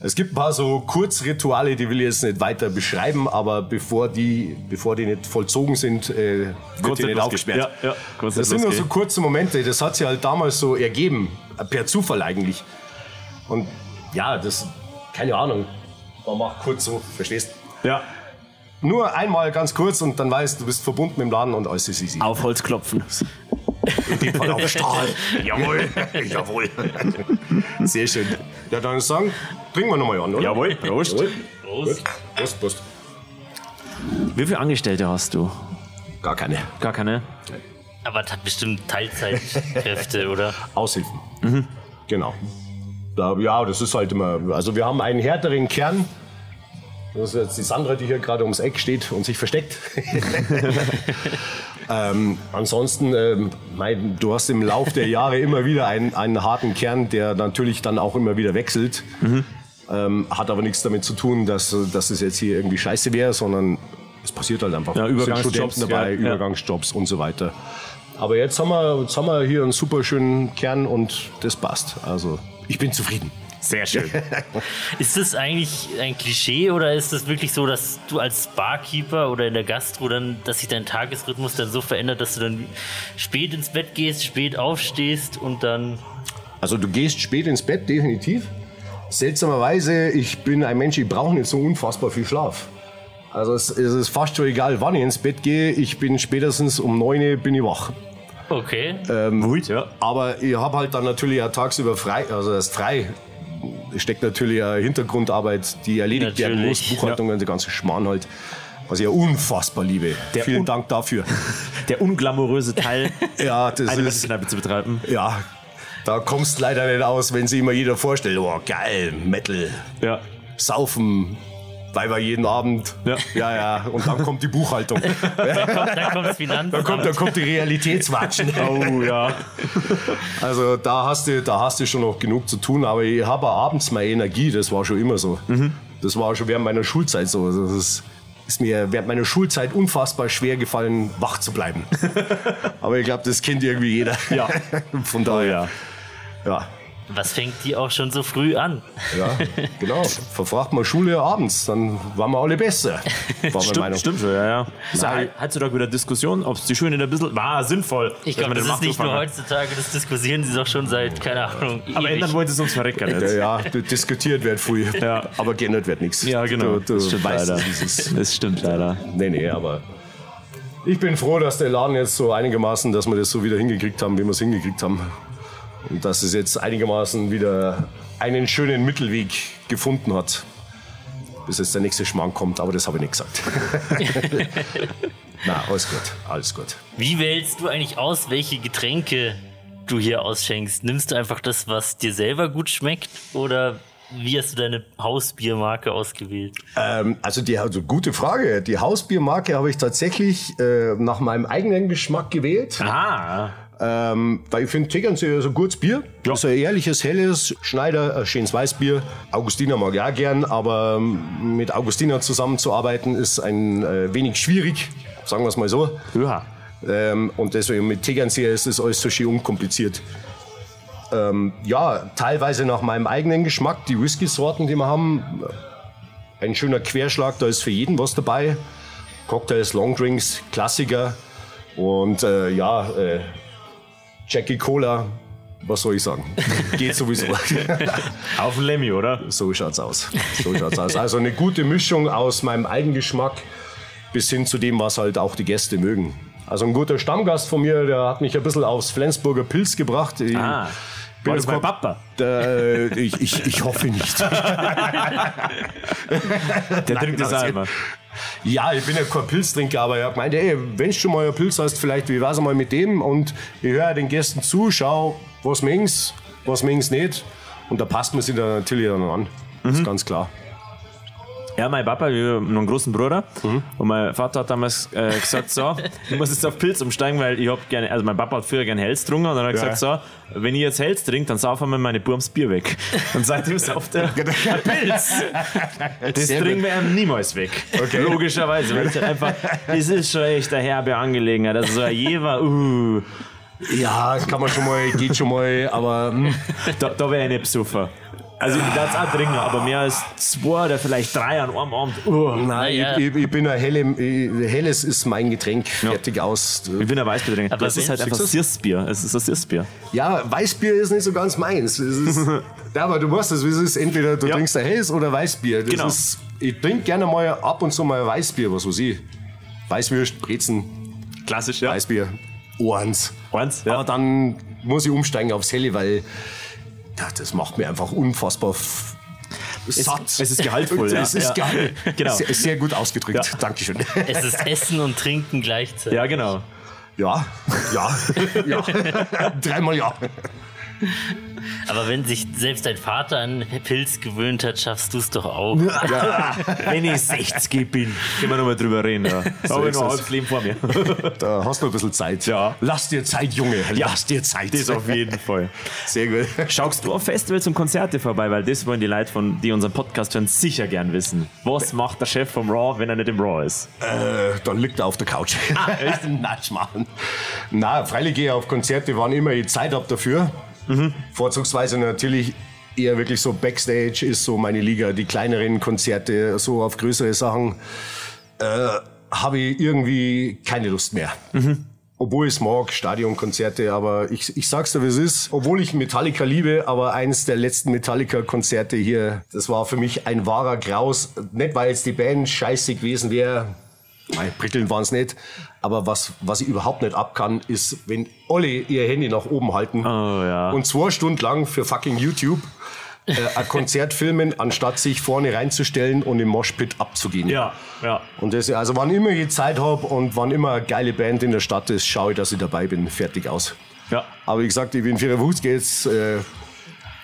es gibt ein paar so Kurzrituale, die will ich jetzt nicht weiter beschreiben, aber bevor die, bevor die nicht vollzogen sind, äh, wird die nicht aufgesperrt. Ja, ja, das sind nur so kurze Momente, das hat sich halt damals so ergeben, per Zufall eigentlich. Und ja, das, keine Ahnung, man macht kurz so, verstehst? Ja. Nur einmal ganz kurz und dann weißt du, bist verbunden mit dem Laden und alles ist easy. Auf Holz klopfen. In dem Fall auf Stahl. Jawohl, jawohl. Sehr schön. Ja, dann sagen, trinken wir nochmal an, oder? Jawohl, Prost. Jawohl. Prost. Prost, Prost. Wie viele Angestellte hast du? Gar keine. Gar keine? Aber es hat bestimmt Teilzeitkräfte, oder? Aushilfen. Mhm. Genau. Da, ja, das ist halt immer. Also, wir haben einen härteren Kern. Das ist jetzt die Sandra, die hier gerade ums Eck steht und sich versteckt. ähm, ansonsten, ähm, mein, du hast im Lauf der Jahre immer wieder einen, einen harten Kern, der natürlich dann auch immer wieder wechselt. Mhm. Ähm, hat aber nichts damit zu tun, dass, dass es jetzt hier irgendwie scheiße wäre, sondern es passiert halt einfach. Ja, Übergangsjobs dabei, ja, Übergangsjobs und so weiter. Aber jetzt haben, wir, jetzt haben wir hier einen super schönen Kern und das passt. Also ich bin zufrieden. Sehr schön. ist das eigentlich ein Klischee oder ist das wirklich so, dass du als Barkeeper oder in der Gastro dann, dass sich dein Tagesrhythmus dann so verändert, dass du dann spät ins Bett gehst, spät aufstehst und dann. Also du gehst spät ins Bett, definitiv. Seltsamerweise, ich bin ein Mensch, ich brauche nicht so unfassbar viel Schlaf. Also es, es, ist fast schon egal, wann ich ins Bett gehe. Ich bin spätestens um 9 Uhr bin ich wach. Okay. Ähm, Gut, ja. Aber ich habe halt dann natürlich auch tagsüber frei, also das frei steckt natürlich eine Hintergrundarbeit, die erledigt natürlich. werden muss, Buchhaltung ja. und der ganze Schmarrn halt. Was ich ja unfassbar liebe. Der Vielen Dank dafür. Der unglamouröse Teil, ja, das eine ist, zu betreiben. Ja, da kommst du leider nicht aus, wenn sich immer jeder vorstellt, oh geil, Metal, ja. Saufen, Weiber jeden Abend. Ja. ja, ja. Und dann kommt die Buchhaltung. dann kommt das Finanzamt. Dann kommt, dann kommt die Realitätswatschen. Oh ja. Also da hast du, da hast du schon noch genug zu tun, aber ich habe abends meine Energie, das war schon immer so. Mhm. Das war schon während meiner Schulzeit so. Das ist, ist mir während meiner Schulzeit unfassbar schwer gefallen, wach zu bleiben. aber ich glaube, das kennt irgendwie jeder. Ja. Von daher. Oh, ja. ja. Was fängt die auch schon so früh an? Ja, genau. Verfragt mal Schule abends, dann waren wir alle besser. War stimmt, Meinung. stimmt schon, ja, ja. Heutzutage wieder Diskussion, ob es die Schule ein bisschen war sinnvoll. Ich glaube, das ist nicht nur heutzutage, das diskutieren sie doch schon seit, keine Ahnung. Aber ändern wollen sie es uns verrecken jetzt. Ja, ja, diskutiert wird früh, ja. aber geändert wird nichts. Ja, genau. Du, du das stimmt weißt, leider. Das stimmt leider. Nee, nee, aber ich bin froh, dass der Laden jetzt so einigermaßen, dass wir das so wieder hingekriegt haben, wie wir es hingekriegt haben. Und dass es jetzt einigermaßen wieder einen schönen Mittelweg gefunden hat. bis jetzt der nächste Schmarrn kommt, aber das habe ich nicht gesagt. Na, alles gut, alles gut. Wie wählst du eigentlich aus, welche Getränke du hier ausschenkst? Nimmst du einfach das, was dir selber gut schmeckt oder wie hast du deine Hausbiermarke ausgewählt? Ähm, also die also gute Frage. Die Hausbiermarke habe ich tatsächlich äh, nach meinem eigenen Geschmack gewählt. Ah. Ähm, weil ich finde Tegernsee ist ein gutes Bier. Ja. Das ist ein ehrliches, helles Schneider, ein schönes Weißbier. Augustiner mag ich auch gern, aber ähm, mit Augustiner zusammenzuarbeiten ist ein äh, wenig schwierig, sagen wir es mal so. Ja. Ähm, und deswegen mit Tegernsee ist das alles so schön unkompliziert. Ähm, ja, teilweise nach meinem eigenen Geschmack, die Whisky-Sorten, die wir haben. Ein schöner Querschlag, da ist für jeden was dabei. Cocktails, Longdrinks, Klassiker. Und äh, ja, äh, Jackie Cola, was soll ich sagen? Geht sowieso. Auf den Lemmy, oder? So schaut's aus. So schaut's aus. Also eine gute Mischung aus meinem Eigengeschmack bis hin zu dem, was halt auch die Gäste mögen. Also ein guter Stammgast von mir, der hat mich ein bisschen aufs Flensburger Pilz gebracht. Ah. War das mein Papa? Der, ich, ich, ich hoffe nicht. der trinkt das einmal. Ja, ich bin ja kein Pilztrinker, aber er hat gemeint, ey, wenn du schon mal ein Pilz hast, vielleicht, wie war's mal mit dem? Und ich höre den Gästen zu, schau, was mengen's, was mengen's nicht. Und da passt man sich dann natürlich dann an. Das mhm. ist ganz klar. Ja, mein Papa, ich habe noch einen großen Bruder. Mhm. Und mein Vater hat damals äh, gesagt: So, ich muss jetzt auf Pilz umsteigen, weil ich habe gerne, also mein Papa hat früher gerne Hells getrunken. Und dann hat er ja. gesagt: So, wenn ich jetzt Hells trinke, dann saufen wir meine Burms Bier weg. Und seitdem sauft er Pilz. Das Sehr trinken wir ihm niemals weg. Okay. Logischerweise, weil es halt einfach, es ist schon echt eine herbe Angelegenheit. Also so ein Jever, uh. Ja, kann man schon mal, geht schon mal, aber. Hm. Da, da wäre ich nicht besoffen. Also ich darf es auch trinken, aber mehr als zwei oder vielleicht drei an einem Abend. Oh. Nein, ja. ich, ich, bin ein helle, helles ist mein Getränk, fertig ja. aus. Ich bin ein Weißbiertrinker. Aber das ist halt einfach Sirstbier. Es ist ein Sirstbier. Ja, Weißbier ist nicht so ganz meins. Ist, ja, aber du weißt es, es ist entweder du ja. trinkst ein helles oder Weißbier. Das genau. Ist, ich trinke gerne mal ab und zu mal Weißbier, was weiß ich. Weißwürst, Brezen. Klassisch, ja. Weißbier. Ohrens. Ohrens, ja. Aber dann muss ich umsteigen aufs Helle, weil das macht mir einfach unfassbar satt. Es, es ist gehaltvoll. ja. Es ist ja. geil. Genau. Sehr, sehr, gut ausgedrückt. Ja. Dankeschön. Es ist Essen und Trinken gleichzeitig. Ja, genau. Ja, ja, ja. Dreimal ja. Aber wenn sich selbst dein Vater an Pilz gewöhnt hat, schaffst du es doch auch. Ja, wenn ich 60 bin, können wir nochmal drüber reden. Ja. So habe ich noch ein halbes Leben vor mir. Da hast du ein bisschen Zeit. Ja. Lass dir Zeit, Junge. Ja. Lass dir Zeit. Das auf jeden Fall. Sehr gut. Schaust du auf Festivals und Konzerte vorbei? Weil das wollen die Leute, von, die unseren Podcast hören, sicher gern wissen. Was macht der Chef vom Raw, wenn er nicht im Raw ist? Äh, dann liegt er auf der Couch. Ah, echt? Nein, machen. Na, freilich gehe ich auf Konzerte, wann immer ich Zeit habe dafür. Mhm. Vorzugsweise natürlich eher wirklich so Backstage ist so meine Liga. Die kleineren Konzerte, so auf größere Sachen, äh, habe ich irgendwie keine Lust mehr. Mhm. Obwohl es mag, Stadionkonzerte, aber ich, ich sag's dir, wie es ist. Obwohl ich Metallica liebe, aber eins der letzten Metallica-Konzerte hier, das war für mich ein wahrer Graus. Nicht, weil jetzt die Band scheiße gewesen wäre, prickeln waren es nicht. Aber was, was ich überhaupt nicht ab kann, ist, wenn alle ihr Handy nach oben halten oh, ja. und zwei Stunden lang für fucking YouTube äh, ein Konzert filmen, anstatt sich vorne reinzustellen und im Moshpit abzugehen. Ja, ja. Und das, also wann immer ich Zeit habe und wann immer eine geile Band in der Stadt ist, schaue ich, dass ich dabei bin. Fertig aus. Ja. Aber wie gesagt, ich bin 54 jetzt. Äh,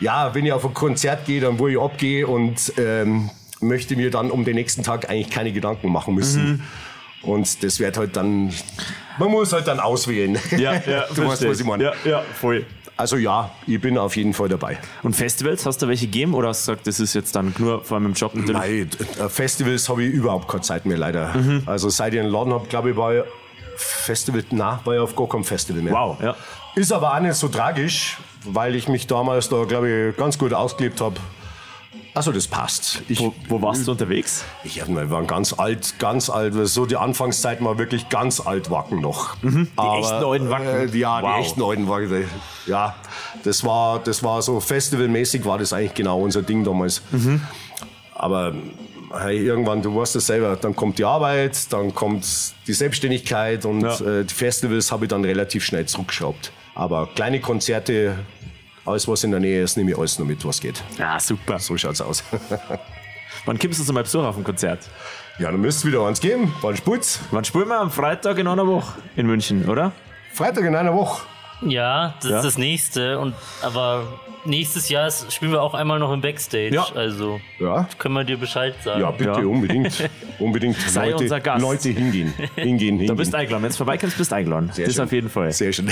ja, wenn ich auf ein Konzert gehe, dann wo ich abgehe und ähm, möchte mir dann um den nächsten Tag eigentlich keine Gedanken machen müssen. Mhm und das wird halt dann, man muss halt dann auswählen. Ja, ja, du weißt, was ich meine. Ja, ja, voll. Also ja, ich bin auf jeden Fall dabei. Und Festivals, hast du welche gegeben oder hast du gesagt, das ist jetzt dann nur vor allem im Job? Nein, äh, Festivals habe ich überhaupt keine Zeit mehr leider. Mhm. Also seit ich einen Laden habe, glaube ich, war ich Festival, na, war ich auf gar keinem Festival mehr. Wow, ja. Ist aber auch nicht so tragisch, weil ich mich damals da, glaube ich, ganz gut ausgelebt habe. Also das passt. Ich, wo, wo, warst du unterwegs? Ich, wir waren ganz alt, ganz alt. So die Anfangszeit war wirklich ganz alt Wacken noch. Mhm, die Aber, echten alten Wacken? Äh, ja, wow. die echten alten Wacken. Ja, das war, das war so festivalmäßig war das eigentlich genau unser Ding damals. Mhm. Aber hey, irgendwann, du weißt es selber, dann kommt die Arbeit, dann kommt die Selbstständigkeit und ja. äh, die Festivals habe ich dann relativ schnell zurückgeschraubt. Aber kleine Konzerte alles, was in der Nähe ist, nehme ich alles noch mit, was geht. Ja, super. So schaut's aus. Wann kommst du zu meinem Besuch auf dem Konzert? Ja, dann müsste wieder eins geben. Wann spielt's? Wann spielen wir? Am Freitag in einer Woche in München, oder? Freitag in einer Woche. Ja, das ja. ist das nächste. Und, aber nächstes Jahr spielen wir auch einmal noch im Backstage. Ja. Also ja. können wir dir Bescheid sagen. Ja, bitte, ja. unbedingt. Unbedingt. Sei Leute, unser Gast. Leute hingehen. hingehen, hingehen. Du bist eingeladen. Wenn du vorbeikommst, bist du eingeladen. Sehr das schön. auf jeden Fall. Sehr schön.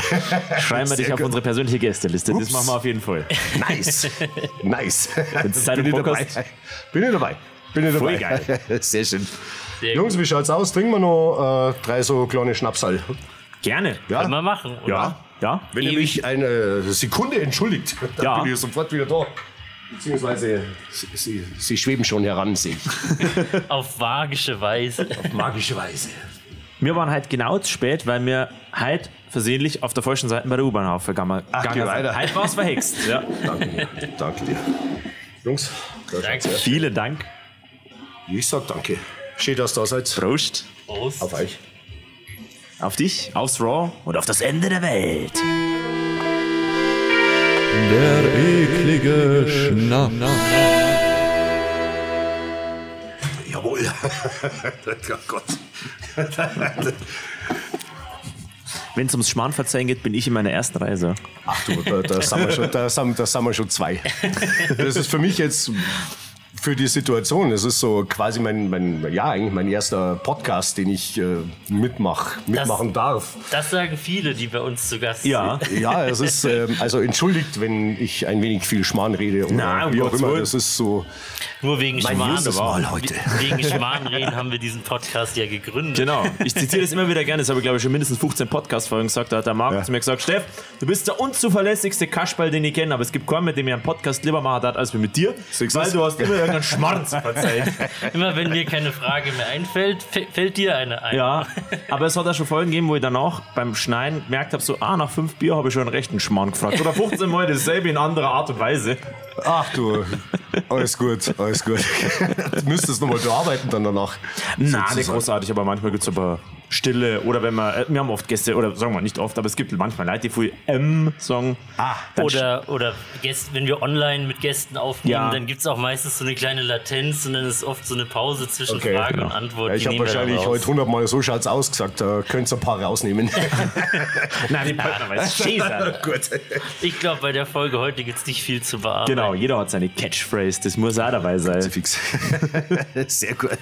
Schreiben wir dich auf unsere persönliche Gästeliste. Ups. Das machen wir auf jeden Fall. Nice. nice. Es Bin ich dabei. Bin ich dabei. Bin ich dabei. Voll geil. Sehr schön. Sehr Jungs, wie schaut's aus? Trinken wir noch äh, drei so kleine Schnapsal. Gerne. Ja. Können wir machen, oder? Ja. Ja? Wenn ihr mich eine Sekunde entschuldigt, dann ja. bin ich sofort wieder da. Beziehungsweise sie, sie, sie schweben schon heran, sehe ich. Auf magische Weise. Auf magische Weise. Wir waren halt genau zu spät, weil wir halt versehentlich auf der falschen Seite bei der U-Bahn aufgegangen Ach, geh weiter. Halt war es verhext. Ja. Danke dir. Danke dir. Jungs, danke. vielen Dank. Ich sag danke. Schön, dass ihr da seid. Prost. Prost. Auf euch. Auf dich, aufs Raw und auf das Ende der Welt. Der eklige Schnapp. Jawohl. oh Gott. Wenn es ums Schmarrnverzeihen geht, bin ich in meiner ersten Reise. Ach du, da, da, sind wir schon, da, sind, da sind wir schon zwei. Das ist für mich jetzt für die Situation. Es ist so quasi mein, mein, ja, eigentlich mein erster Podcast, den ich äh, mitmach, mitmachen das, darf. Das sagen viele, die bei uns zu Gast ja. sind. Ja, es ist, äh, also entschuldigt, wenn ich ein wenig viel Schmarrn rede oder Na, wie auch immer. Das ist so. Nur wegen Schmarrn. Mal heute. Wegen Schmarrnreden haben wir diesen Podcast ja gegründet. Genau. Ich zitiere das immer wieder gerne. Das habe ich, glaube ich, schon mindestens 15 Podcast-Folgen gesagt. Da hat der Marc ja. zu mir gesagt: Steff, du bist der unzuverlässigste Kasperl, den ich kenne, aber es gibt keinen, mit dem ich einen Podcast lieber machen hat, als mit dir. Weil du hast immer irgendeinen Schmarrn zu verzeihen. immer wenn mir keine Frage mehr einfällt, fällt dir eine ein. Ja, aber es hat auch schon Folgen gegeben, wo ich danach beim Schneiden gemerkt habe: so, ah, nach fünf Bier habe ich schon einen rechten Schmarrn gefragt. Oder 15 Mal dasselbe in anderer Art und Weise. Ach du, alles gut, alles gut. du müsstest nochmal arbeiten dann danach. Nein, nicht großartig, aber manchmal gibt es aber Stille oder wenn man, wir haben oft Gäste, oder sagen wir nicht oft, aber es gibt manchmal Leute, die viel M sagen. Ah, oder oder Gäste, wenn wir online mit Gästen aufnehmen, ja. dann gibt es auch meistens so eine kleine Latenz und dann ist oft so eine Pause zwischen okay, Frage genau. und Antwort. Ja, ich habe wahrscheinlich heute hundertmal so schaut's aus gesagt, da könnt ihr ein paar rausnehmen. Nein, die Partner weiß Gut. Ich glaube, bei der Folge heute gibt es nicht viel zu bearbeiten. Genau, jeder hat seine Catchphrase, das muss auch dabei sein. Fix. Sehr gut.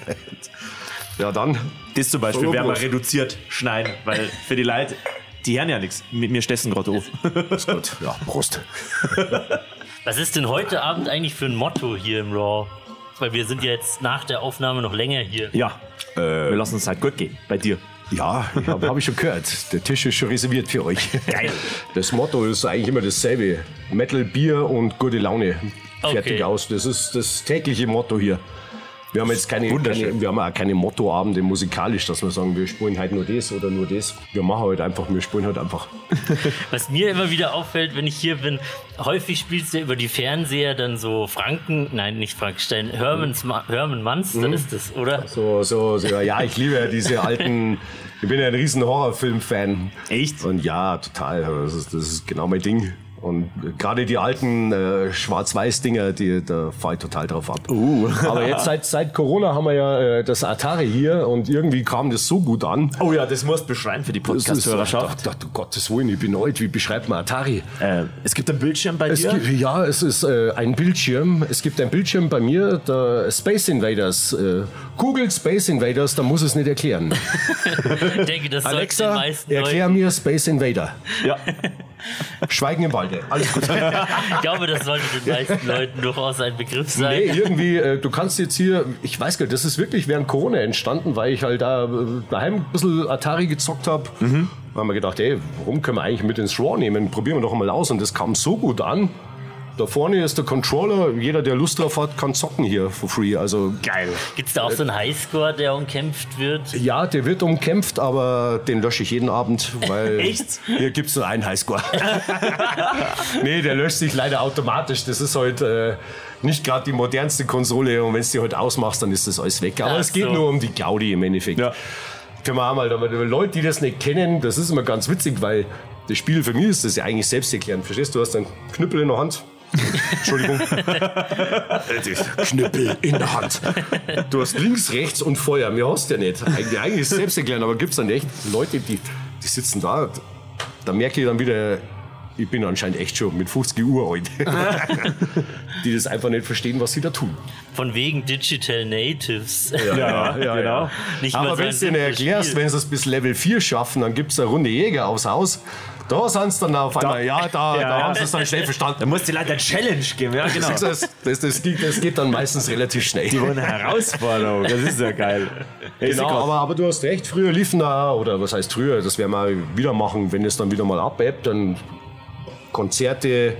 Ja, dann. Das zum Beispiel werden wir reduziert schneiden, weil für die Leute, die hören ja nichts. Mit mir stessen gerade auf. Ist gut. Ja, Prost. Was ist denn heute Abend eigentlich für ein Motto hier im Raw? Weil wir sind ja jetzt nach der Aufnahme noch länger hier. Ja, äh, wir lassen uns halt gut gehen. Bei dir. Ja, habe hab ich schon gehört. Der Tisch ist schon reserviert für euch. Geil. Das Motto ist eigentlich immer dasselbe. Metal, Bier und gute Laune. Fertig okay. aus. Das ist das tägliche Motto hier. Wir haben jetzt keine, keine, wir haben auch keine Mottoabende musikalisch, dass wir sagen, wir spielen halt nur das oder nur das. Wir machen halt einfach, wir spielen halt einfach. Was mir immer wieder auffällt, wenn ich hier bin, häufig spielst du über die Fernseher dann so Franken, nein, nicht Frankenstein, Hermans, Herman Munster mhm. ist das, oder? So, so, so, ja, ich liebe ja diese alten, ich bin ja ein riesen Horrorfilm-Fan. Echt? Und ja, total. Das ist, das ist genau mein Ding. Und gerade die alten äh, Schwarz-Weiß-Dinger, die, da fahre ich total drauf ab. Uh. Aber jetzt seit, seit Corona haben wir ja äh, das Atari hier und irgendwie kam das so gut an. Oh ja, das musst du beschreiben für die Podcast-Hörerschaft. Ich dachte, Gottes Willen, ich bin alt, wie beschreibt man Atari? Äh, es gibt einen Bildschirm bei es dir? Gibt, ja, es ist äh, ein Bildschirm. Es gibt einen Bildschirm bei mir, der Space Invaders. Äh, Google Space Invaders, da muss es nicht erklären. ich denke, das Alexa, erklär mir Space Invader. Ja. Schweigen im Walde. Alles gut. ich glaube, das sollte den meisten Leuten durchaus ein Begriff sein. Nee, irgendwie, äh, du kannst jetzt hier, ich weiß gar nicht, das ist wirklich während Corona entstanden, weil ich halt da äh, daheim ein bisschen Atari gezockt habe. Mhm. Da haben wir gedacht, ey, warum können wir eigentlich mit ins Raw nehmen? Probieren wir doch mal aus. Und das kam so gut an. Da vorne ist der Controller. Jeder, der Lust drauf hat, kann zocken hier for free. Also geil. Gibt es da auch so einen Highscore, der umkämpft wird? Ja, der wird umkämpft, aber den lösche ich jeden Abend, weil Echt? hier gibt es nur einen Highscore. nee, der löscht sich leider automatisch. Das ist halt äh, nicht gerade die modernste Konsole und wenn es die halt ausmachst, dann ist das alles weg. Aber Ach es geht so. nur um die Gaudi im Endeffekt. Ja. Können wir auch mal, aber Leute, die das nicht kennen, das ist immer ganz witzig, weil das Spiel für mich ist das ja eigentlich selbsterklärend. Verstehst du? Du hast einen Knüppel in der Hand Entschuldigung. Knüppel in der Hand. Du hast links, rechts und Feuer. Mehr hast du ja nicht. Eigentlich, eigentlich ist es selbst erklären, aber gibt es dann echt Leute, die, die sitzen da. Da merke ich dann wieder, ich bin anscheinend echt schon mit 50 Uhr alt. die das einfach nicht verstehen, was sie da tun. Von wegen Digital Natives. Ja, ja, ja genau. Nicht Aber wenn du denen erklärst, wenn sie es bis Level 4 schaffen, dann gibt es eine Runde Jäger aufs Haus. Da sind sie dann auf einmal, da, ja, da, ja, da haben sie es dann schnell verstanden. Da muss die Leute eine Challenge geben, ja, genau. Das, das, das, das, geht, das geht dann meistens relativ schnell. Die wollen eine Herausforderung, das ist ja geil. Genau, aber, aber du hast recht, früher liefen da, oder was heißt früher, das werden wir wieder machen, wenn es dann wieder mal abebbt, dann Konzerte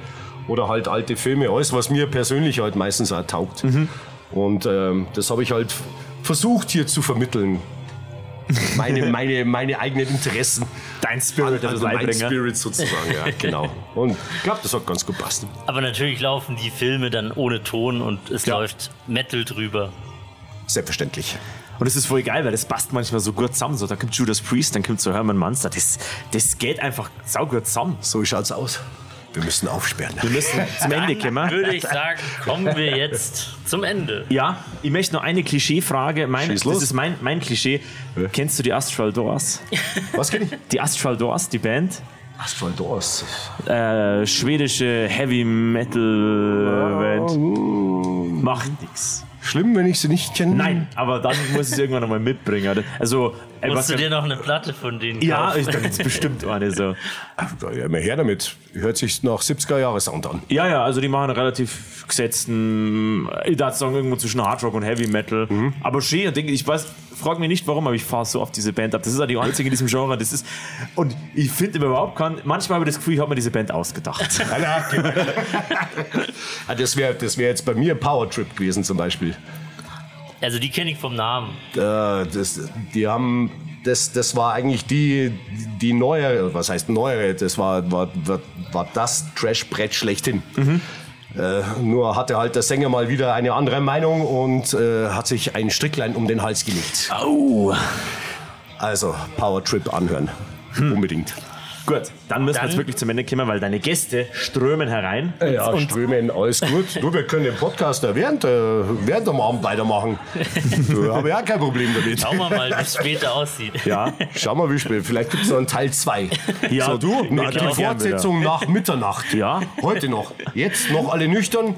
oder halt alte Filme, alles, was mir persönlich halt meistens auch taugt. Mhm. Und ähm, das habe ich halt versucht hier zu vermitteln. Meine, meine, meine eigenen Interessen. Dein Spirit, also mein Spirit sozusagen, ja, genau. Und ich glaube, das hat ganz gut passt. Aber natürlich laufen die Filme dann ohne Ton und es ja. läuft Metal drüber. Selbstverständlich. Und es ist voll geil, weil das passt manchmal so gut zusammen. So, da kommt Judas Priest, dann kommt so Herman Munster. Das, das geht einfach saugut zusammen. So schaut's aus. Wir müssen aufsperren. Wir müssen zum Ende kommen. Würde ich sagen, kommen wir jetzt zum Ende. Ja, ich möchte noch eine Klischeefrage. Mein, das ist mein, mein Klischee. Ja. Kennst du die Astral Doors? Was kenn ich? Die Astral Doors, die Band. Astral Doors. Äh, schwedische Heavy Metal Band. Macht nichts. Schlimm, wenn ich sie nicht kenne? Nein, aber dann muss ich sie irgendwann einmal mitbringen. Also, äh, Musst du dir noch eine Platte von denen kaufen? Ja, ist, dann ist bestimmt eine so. Ja, mehr her damit. Hört sich nach 70er Jahre Sound an. Ja, ja, also die machen einen relativ gesetzten, ich würde sagen, irgendwo zwischen Hard Rock und Heavy Metal. Mhm. Aber schön, ich weiß, frag mich nicht warum, aber ich fahre so auf diese Band ab. Das ist ja die einzige in diesem Genre. Das ist, und ich finde überhaupt kein, manchmal habe ich das Gefühl, ich habe mir diese Band ausgedacht. Ah, das wäre das wär jetzt bei mir Power Trip gewesen zum Beispiel. Also die kenne ich vom Namen. Äh, das, die haben das, das war eigentlich die, die neuere, was heißt neuere, das war, war, war das Trash-Brett schlechthin. Mhm. Äh, nur hatte halt der Sänger mal wieder eine andere Meinung und äh, hat sich ein Stricklein um den Hals gelegt. Oh. Also Power Trip anhören. Hm. Unbedingt. Gut, dann müssen dann, wir jetzt wirklich zum Ende kommen, weil deine Gäste strömen herein. Ja, und strömen, alles gut. du, wir können den Podcast ja während, äh, während am Abend weitermachen. Du, habe ja kein Problem damit. Schauen wir mal, wie es später aussieht. Ja, schauen wir, wie spät. Vielleicht gibt es noch einen Teil 2. Ja, so, du, na, die Fortsetzung nach Mitternacht. Ja. Heute noch. Jetzt noch alle nüchtern.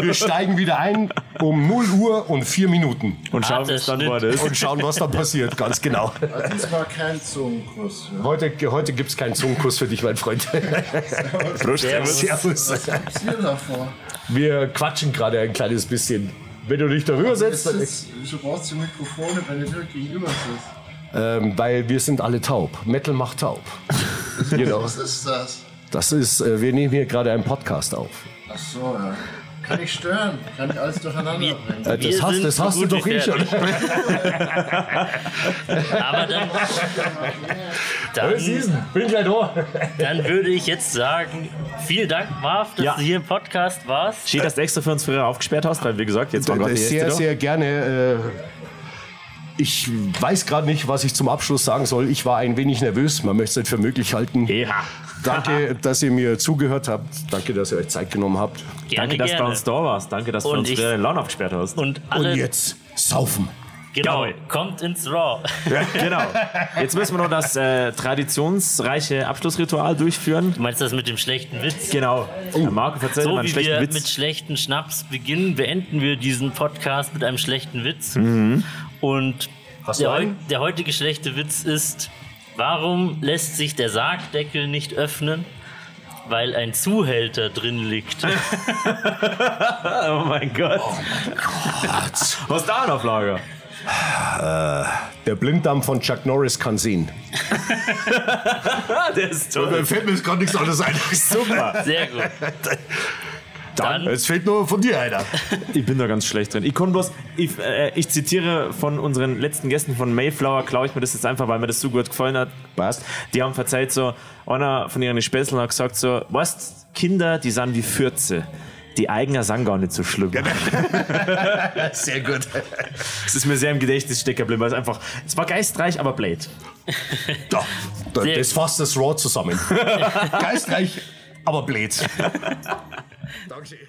Wir steigen wieder ein um 0 Uhr und 4 Minuten. Und schauen, was dann. Und schauen, was dann passiert, ganz genau. Also diesmal kein Zungenkuss. Ja. Heute, heute gibt es keinen Zungenkuss für dich, mein Freund. Prost. Servus. Servus. Was Wir quatschen gerade ein kleines bisschen. Wenn du dich darüber setzt, dann. Wieso brauchst du Mikrofone, wenn du dir gegenüber sitzt? Ähm, weil wir sind alle taub. Metal macht taub. genau. Was ist das? Das ist, äh, wir nehmen hier gerade einen Podcast auf. Ach so, ja. Kann ich stören? Kann ich alles durcheinander bringen? Äh, das hast, das hast du doch eh schon. Aber dann. dann bin gleich da. Dann würde ich jetzt sagen, vielen Dank, Marv, dass ja. du hier im Podcast warst. Schön, dass du extra für uns früher aufgesperrt hast, weil wie gesagt, jetzt waren gerade Sehr, sehr gerne. Äh, ich weiß gerade nicht, was ich zum Abschluss sagen soll. Ich war ein wenig nervös. Man möchte es nicht für möglich halten. Ja. Danke, dass ihr mir zugehört habt. Danke, dass ihr euch Zeit genommen habt. Gerne, Danke, dass gerne. du uns da warst. Danke, dass und du uns ich, Laden aufgesperrt hast. Und, und jetzt saufen. Genau, kommt ins Raw. Ja, genau. Jetzt müssen wir noch das äh, traditionsreiche Abschlussritual durchführen. Du meinst das mit dem schlechten Witz? Genau. Oh. Marco, verzeiht so mal einen wie schlechten wir Witz. mit schlechten Schnaps beginnen, beenden wir diesen Podcast mit einem schlechten Witz. Mhm. Und der, der heutige schlechte Witz ist, Warum lässt sich der Sargdeckel nicht öffnen? Weil ein Zuhälter drin liegt. oh mein Gott. Oh mein Gott. Was ist da auf Lager? Äh, der Blinddarm von Chuck Norris kann sehen. der ist toll. Da fällt mir jetzt gar nichts anderes ein. Super. Sehr gut. Dann, es fehlt nur von dir einer. Ich bin da ganz schlecht drin. Ich bloß, ich, äh, ich zitiere von unseren letzten Gästen von Mayflower, klaue ich mir das jetzt einfach, weil mir das so gut gefallen hat. Passt. Die haben verzeiht so, einer von ihren Späßeln hat gesagt so, weißt, Kinder, die sind wie Fürze. Die Eigner sang gar nicht so schlimm. sehr gut. Es ist mir sehr im Gedächtnis stecken geblieben, weil es einfach, es war geistreich, aber blöd. Ja, das fasst das Raw zusammen. geistreich, aber blöd. Takk, Sky.